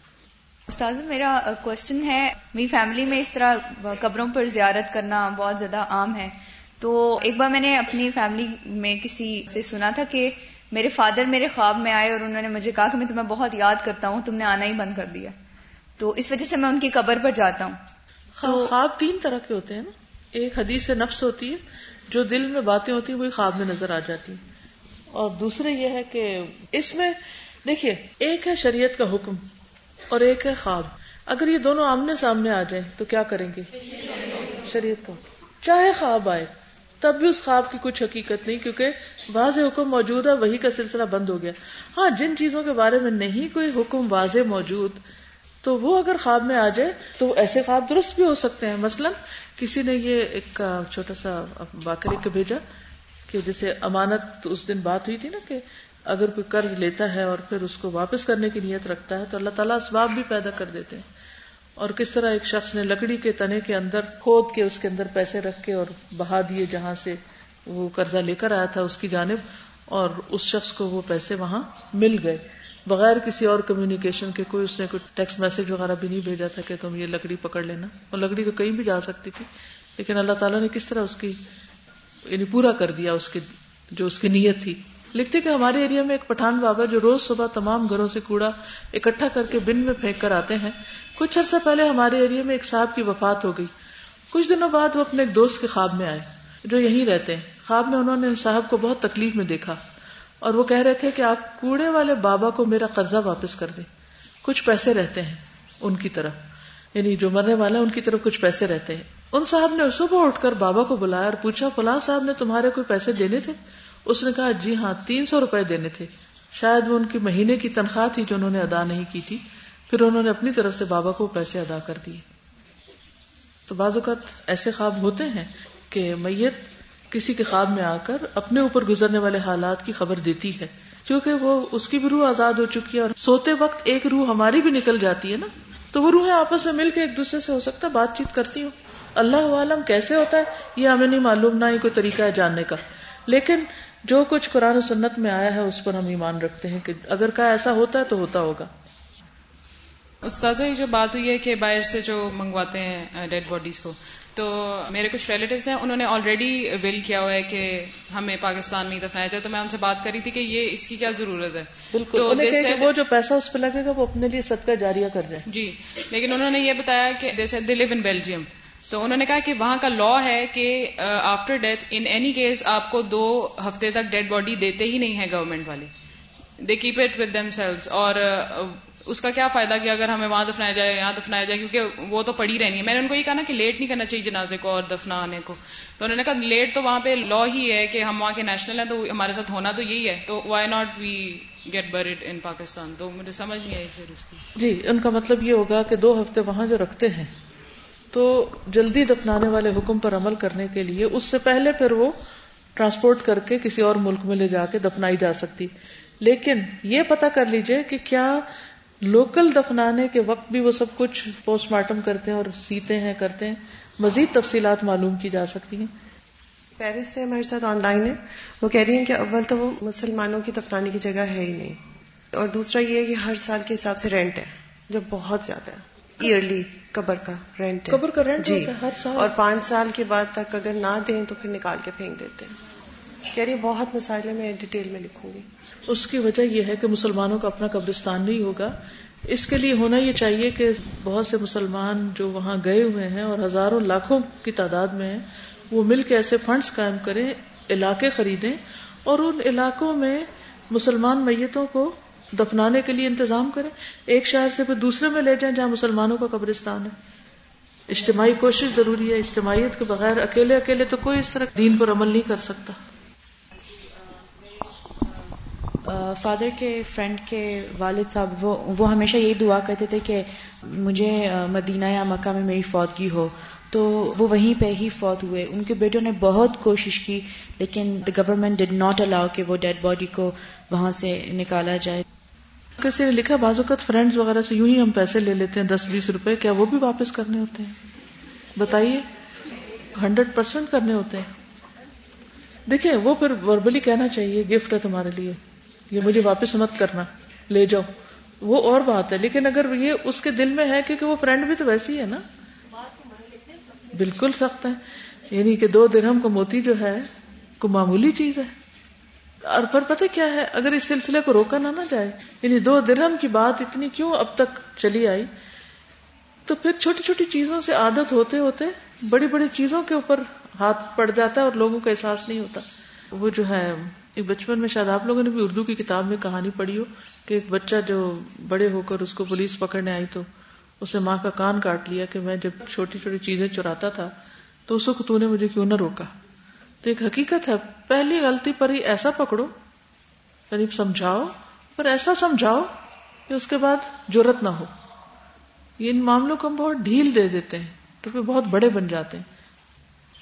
استاذ میرا کوشچن ہے میری فیملی میں اس طرح قبروں پر زیارت کرنا بہت زیادہ عام ہے۔ تو ایک بار میں نے اپنی فیملی میں کسی سے سنا تھا کہ میرے فادر میرے خواب میں آئے اور انہوں نے مجھے کہا کہ میں تمہیں بہت یاد کرتا ہوں، تم نے آنا ہی بند کر دیا۔ تو اس وجہ سے میں ان کی قبر پر جاتا ہوں۔ خوا- خواب تین طرح کے ہوتے ہیں نا۔ ایک حدیث نفس ہوتی ہے، جو دل میں باتیں ہوتی ہیں، وہی خواب میں نظر آ جاتی ہیں۔ اور دوسرے یہ ہے کہ اس میں دیکھیے، ایک ہے شریعت کا حکم اور ایک ہے خواب۔ اگر یہ دونوں آمنے سامنے آ جائیں تو کیا کریں گے؟ شریعت کا۔ حکم چاہے خواب آئے۔ تب بھی اس خواب کی کچھ حقیقت نہیں، کیونکہ واضح حکم موجود ہے، وہی کا سلسلہ بند ہو گیا۔ ہاں جن چیزوں کے بارے میں نہیں کوئی حکم واضح موجود، تو وہ اگر خواب میں آ جائے، تو ایسے خواب درست بھی ہو سکتے ہیں۔ مثلا، کسی نے یہ ایک چھوٹا سا واقعہ لکھ کے بھیجا کہ جیسے امانت اس دن بات ہوئی تھی نا کہ اگر کوئی قرض لیتا ہے اور پھر اس کو واپس کرنے کی نیت رکھتا ہے، تو اللہ تعالیٰ اسباب بھی پیدا کر دیتے ہیں۔ اور کس طرح ایک شخص نے لکڑی کے تنے کے اندر کھود کے اس کے اندر پیسے رکھ کے اور بہا دیے جہاں سے وہ قرضہ لے کر آیا تھا اس کی جانب، اور اس شخص کو وہ پیسے وہاں مل گئے۔ بغیر کسی اور کمیونیکیشن کے کوئی اس نے کوئی ٹیکسٹ میسج وغیرہ بھی نہیں بھیجا تھا کہ تم یہ لکڑی پکڑ لینا۔ اور لکڑی تو کہیں بھی جا سکتی تھی، لیکن اللہ تعالیٰ نے کس طرح اس کی یعنی پورا کر دیا اس کی، جو اس کی نیت تھی۔ لکھتے کہ ہمارے ایریا میں ایک پٹھان بابا جو روز صبح تمام گھروں سے کوڑا اکٹھا کر کے بن میں پھینک کر آتے ہیں۔ کچھ عرصہ پہلے ہمارے ایریا میں ایک صاحب کی وفات ہو گئی۔ کچھ دنوں بعد وہ اپنے ایک دوست کے خواب میں آئے جو یہیں رہتے ہیں۔ خواب میں انہوں نے ان صاحب کو بہت تکلیف میں دیکھا اور وہ کہہ رہے تھے کہ آپ کوڑے والے بابا کو میرا قرضہ واپس کر دیں۔ کچھ پیسے رہتے ہیں ان کی طرف۔ یعنی جو مرنے والا ہے ان کی طرف کچھ پیسے رہتے ہیں۔ ان صاحب نے صبح اٹھ کر بابا کو بلایا اور پوچھا، فلاں صاحب نے تمہارے کوئی پیسے دینے تھے؟ اس نے کہا جی ہاں تین سو روپئے دینے تھے۔ شاید وہ ان کی مہینے کی تنخواہ تھی جو انہوں نے ادا نہیں کی تھی۔ پھر انہوں نے اپنی طرف سے بابا کو پیسے ادا کر دیے۔ تو بعض اوقات ایسے خواب ہوتے ہیں کہ میت کسی کے خواب میں آ کر اپنے اوپر گزرنے والے حالات کی خبر دیتی ہے۔ کیونکہ وہ اس کی بھی روح آزاد ہو چکی ہے اور سوتے وقت ایک روح ہماری بھی نکل جاتی ہے نا۔ تو وہ روحیں آپس میں مل کے ایک دوسرے سے ہو سکتا ہے بات چیت کرتی ہوں۔ اللہ عالم کیسے ہوتا ہے، یہ ہمیں نہیں معلوم، نہ ہی کوئی طریقہ ہے جاننے کا۔ لیکن جو کچھ قرآن و سنت میں آیا ہے اس پر ہم ایمان رکھتے ہیں کہ اگر کا ایسا ہوتا ہے تو ہوتا ہوگا۔ استاذہ یہ جو بات ہوئی ہے کہ باہر سے جو منگواتے ہیں ڈیڈ باڈیز کو تو میرے کچھ ریلیٹیوز ہیں انہوں نے آلریڈی ول کیا ہوا ہے کہ ہمیں پاکستان میں ہی دفنایا جائے۔ تو میں ان سے بات کری تھی کہ یہ اس کی کیا ضرورت ہے۔ بالکل تو said- وہ جو پیسہ اس پہ لگے گا وہ اپنے لیے صدقہ جاریہ کر جائے جی لیکن انہوں نے یہ بتایا کہ جیسے دے لیو ان بیلجیم۔ تو انہوں نے کہا کہ وہاں کا لا ہے کہ after death in any case آپ کو دو ہفتے تک ڈیڈ باڈی دیتے ہی نہیں ہے گورنمنٹ والے۔ They keep it with themselves اور اس کا کیا فائدہ کہ اگر ہمیں وہاں دفنایا جائے، یہاں دفنایا جائے، کیونکہ وہ تو پڑی رہنی ہے۔ میں نے ان کو یہ کہا نا کہ لیٹ نہیں کرنا چاہیے جنازے کو اور دفنانے کو۔ تو انہوں نے کہا لیٹ تو وہاں پہ لا ہی ہے کہ ہم وہاں کے نیشنل ہیں تو ہمارے ساتھ ہونا تو یہی ہے۔ تو why not we get bird in Pakistan تو مجھے سمجھ نہیں آئی پھر اس کی۔ جی ان کا مطلب یہ ہوگا کہ دو ہفتے وہاں جو رکھتے ہیں تو جلدی دفنانے والے حکم پر عمل کرنے کے لیے اس سے پہلے پھر وہ ٹرانسپورٹ کر کے کسی اور ملک میں لے جا کے دفنائی جا سکتی۔ لیکن یہ پتا کر لیجیے کہ کیا لوکل دفنانے کے وقت بھی وہ سب کچھ پوسٹ مارٹم کرتے ہیں اور سیتے ہیں، کرتے ہیں۔ مزید تفصیلات معلوم کی جا سکتی ہیں۔ پیرس سے ہمارے ساتھ آن لائن ہے۔ وہ کہہ رہی ہیں کہ اول تو وہ مسلمانوں کی دفنانے کی جگہ ہے ہی نہیں۔ اور دوسرا یہ ہے کہ ہر سال کے حساب سے رینٹ ہے، جو بہت زیادہ ہے۔ ایئرلی قبر کا رینٹ قبر کا rent جی۔ ہر سال؟ اور پانچ سال کے بعد تک اگر نہ دیں تو پھر نکال کے پھینک دیتے ہیں۔ کہہ رہی بہت مسائل میں ڈیٹیل میں لکھوں گی۔ اس کی وجہ یہ ہے کہ مسلمانوں کا اپنا قبرستان نہیں ہوگا۔ اس کے لیے ہونا یہ چاہیے کہ بہت سے مسلمان جو وہاں گئے ہوئے ہیں اور ہزاروں لاکھوں کی تعداد میں ہیں وہ مل کے ایسے فنڈز قائم کریں علاقے خریدیں اور ان علاقوں میں مسلمان میتوں کو دفنانے کے لیے انتظام کریں۔ ایک شہر سے پھر دوسرے میں لے جائیں جہاں مسلمانوں کا قبرستان ہے۔ اجتماعی کوشش ضروری ہے۔ اجتماعیت کے بغیر اکیلے اکیلے تو کوئی اس طرح دین پر عمل نہیں کر سکتا۔ فادر کے فرینڈ کے والد صاحب، وہ وہ ہمیشہ یہی دعا کرتے تھے کہ مجھے مدینہ یا مکہ میں میری فوتگی ہو۔ تو وہ وہیں پہ ہی فوت ہوئے۔ ان کے بیٹوں نے بہت کوشش کی، لیکن the government did not allow کہ وہ ڈیڈ باڈی کو وہاں سے نکالا جائے۔ کسی نے لکھا بعض اوقات فرینڈز وغیرہ سے یوں ہی ہم پیسے لے لیتے ہیں دس بیس روپے، کیا وہ بھی واپس کرنے ہوتے ہیں؟ بتائیے، ہنڈریڈ پرسینٹ کرنے ہوتے ہیں۔ دیکھیں، وہ پھر وربلی کہنا چاہیے گفٹ ہے تمہارے لیے۔ یہ مجھے واپس مت کرنا، لے جاؤ۔ وہ اور بات ہے، لیکن اگر یہ اس کے دل میں ہے، کیونکہ وہ فرینڈ بھی تو ویسی ہے نا۔ بالکل سخت ہے۔ یعنی کہ دو درہم کو موتی جو ہے کو معمولی چیز ہے۔ اور پر پتہ کیا ہے؟ اگر اس سلسلے کو روکا نہ نہ جائے یعنی دو درہم کی بات اتنی کیوں اب تک چلی آئی؟ تو پھر چھوٹی چھوٹی چیزوں سے عادت ہوتے ہوتے بڑی بڑی چیزوں کے اوپر ہاتھ پڑ جاتا ہے اور لوگوں کا احساس نہیں ہوتا۔ وہ جو ہے، ایک بچپن میں شاید آپ لوگوں نے بھی اردو کی کتاب میں کہانی پڑھی ہو کہ ایک بچہ جو بڑے ہو کر اس کو پولیس پکڑنے آئی تو اسے ماں کا کان کاٹ لیا کہ میں جب چھوٹی چھوٹی چیزیں چراتا تھا تو اس کو تو نے مجھے کیوں نہ روکا؟ تو ایک حقیقت ہے، پہلی غلطی پر ہی ایسا پکڑو یعنی سمجھاؤ، پر ایسا سمجھاؤ کہ اس کے بعد جرت نہ ہو۔ یہ ان معاملوں کو ہم بہت ڈھیل دے دیتے ہیں تو پھر بہت بڑے بن جاتے ہیں۔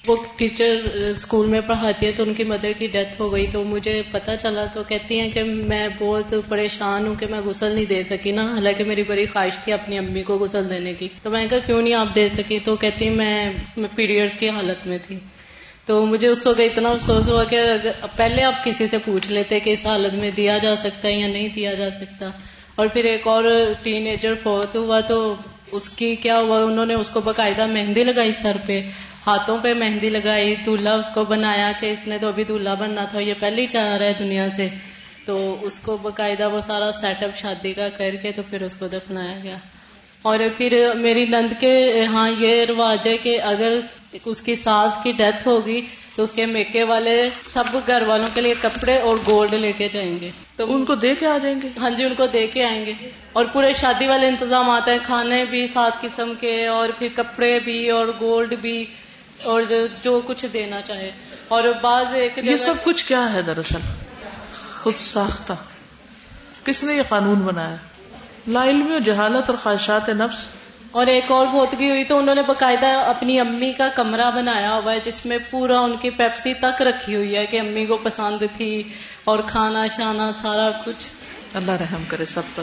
وہ ٹیچر اسکول میں پڑھاتی ہے تو ان کی مدر کی ڈیتھ ہو گئی، تو مجھے پتا چلا تو کہتی ہیں کہ میں بہت پریشان ہوں کہ میں غسل نہیں دے سکی نا، حالانکہ میری بڑی خواہش تھی اپنی امی کو غسل دینے کی۔ تو میں نے کہا، کیوں نہیں آپ دے سکی؟ تو کہتی میں پیریڈ کی حالت میں تھی۔ تو مجھے اس وقت اتنا افسوس ہوا کہ پہلے آپ کسی سے پوچھ لیتے کہ اس حالت میں دیا جا سکتا ہے یا نہیں دیا جا سکتا۔ اور پھر ایک اور ٹین ایجر فوت ہوا تو اس کی کیا ہوا؟ انہوں نے اس کو باقاعدہ مہندی لگائی سر پہ، ہاتھوں پہ مہندی لگائی دلہا اس کو بنایا کہ اس نے تو ابھی دلہا بننا تھا، یہ پہلے ہی چاہ رہا ہے دنیا سے۔ تو اس کو باقاعدہ وہ سارا سیٹ اپ شادی کا کر کے تو پھر اس کو دفنایا گیا۔ اور پھر میری نند کے ہاں یہ رواج ہے کہ اگر اس کی ساس کی ڈیتھ ہوگی تو اس کے میکے والے سب گھر والوں کے لیے کپڑے اور گولڈ لے کے جائیں گے۔ تو ان کو دے کے آ جائیں گے؟ ہاں جی ان کو دے کے آئیں گے۔ اور پورے شادی والے انتظامات ہیں کھانے بھی سات قسم کے اور پھر کپڑے بھی اور گولڈ بھی اور جو کچھ دینا چاہے۔ اور بعض ایک یہ سب کچھ کیا ہے دراصل؟ خود ساختہ۔ کس نے یہ قانون بنایا؟ لا علمی اور جہالت اور خواہشات نفس۔ اور ایک اور فوتگی ہوئی تو انہوں نے باقاعدہ اپنی امی کا کمرہ بنایا ہوا ہے، جس میں پورا ان کی پیپسی تک رکھی ہوئی ہے کہ امی کو پسند تھی اور کھانا شانا سارا کچھ۔ اللہ رحم کرے سب پر۔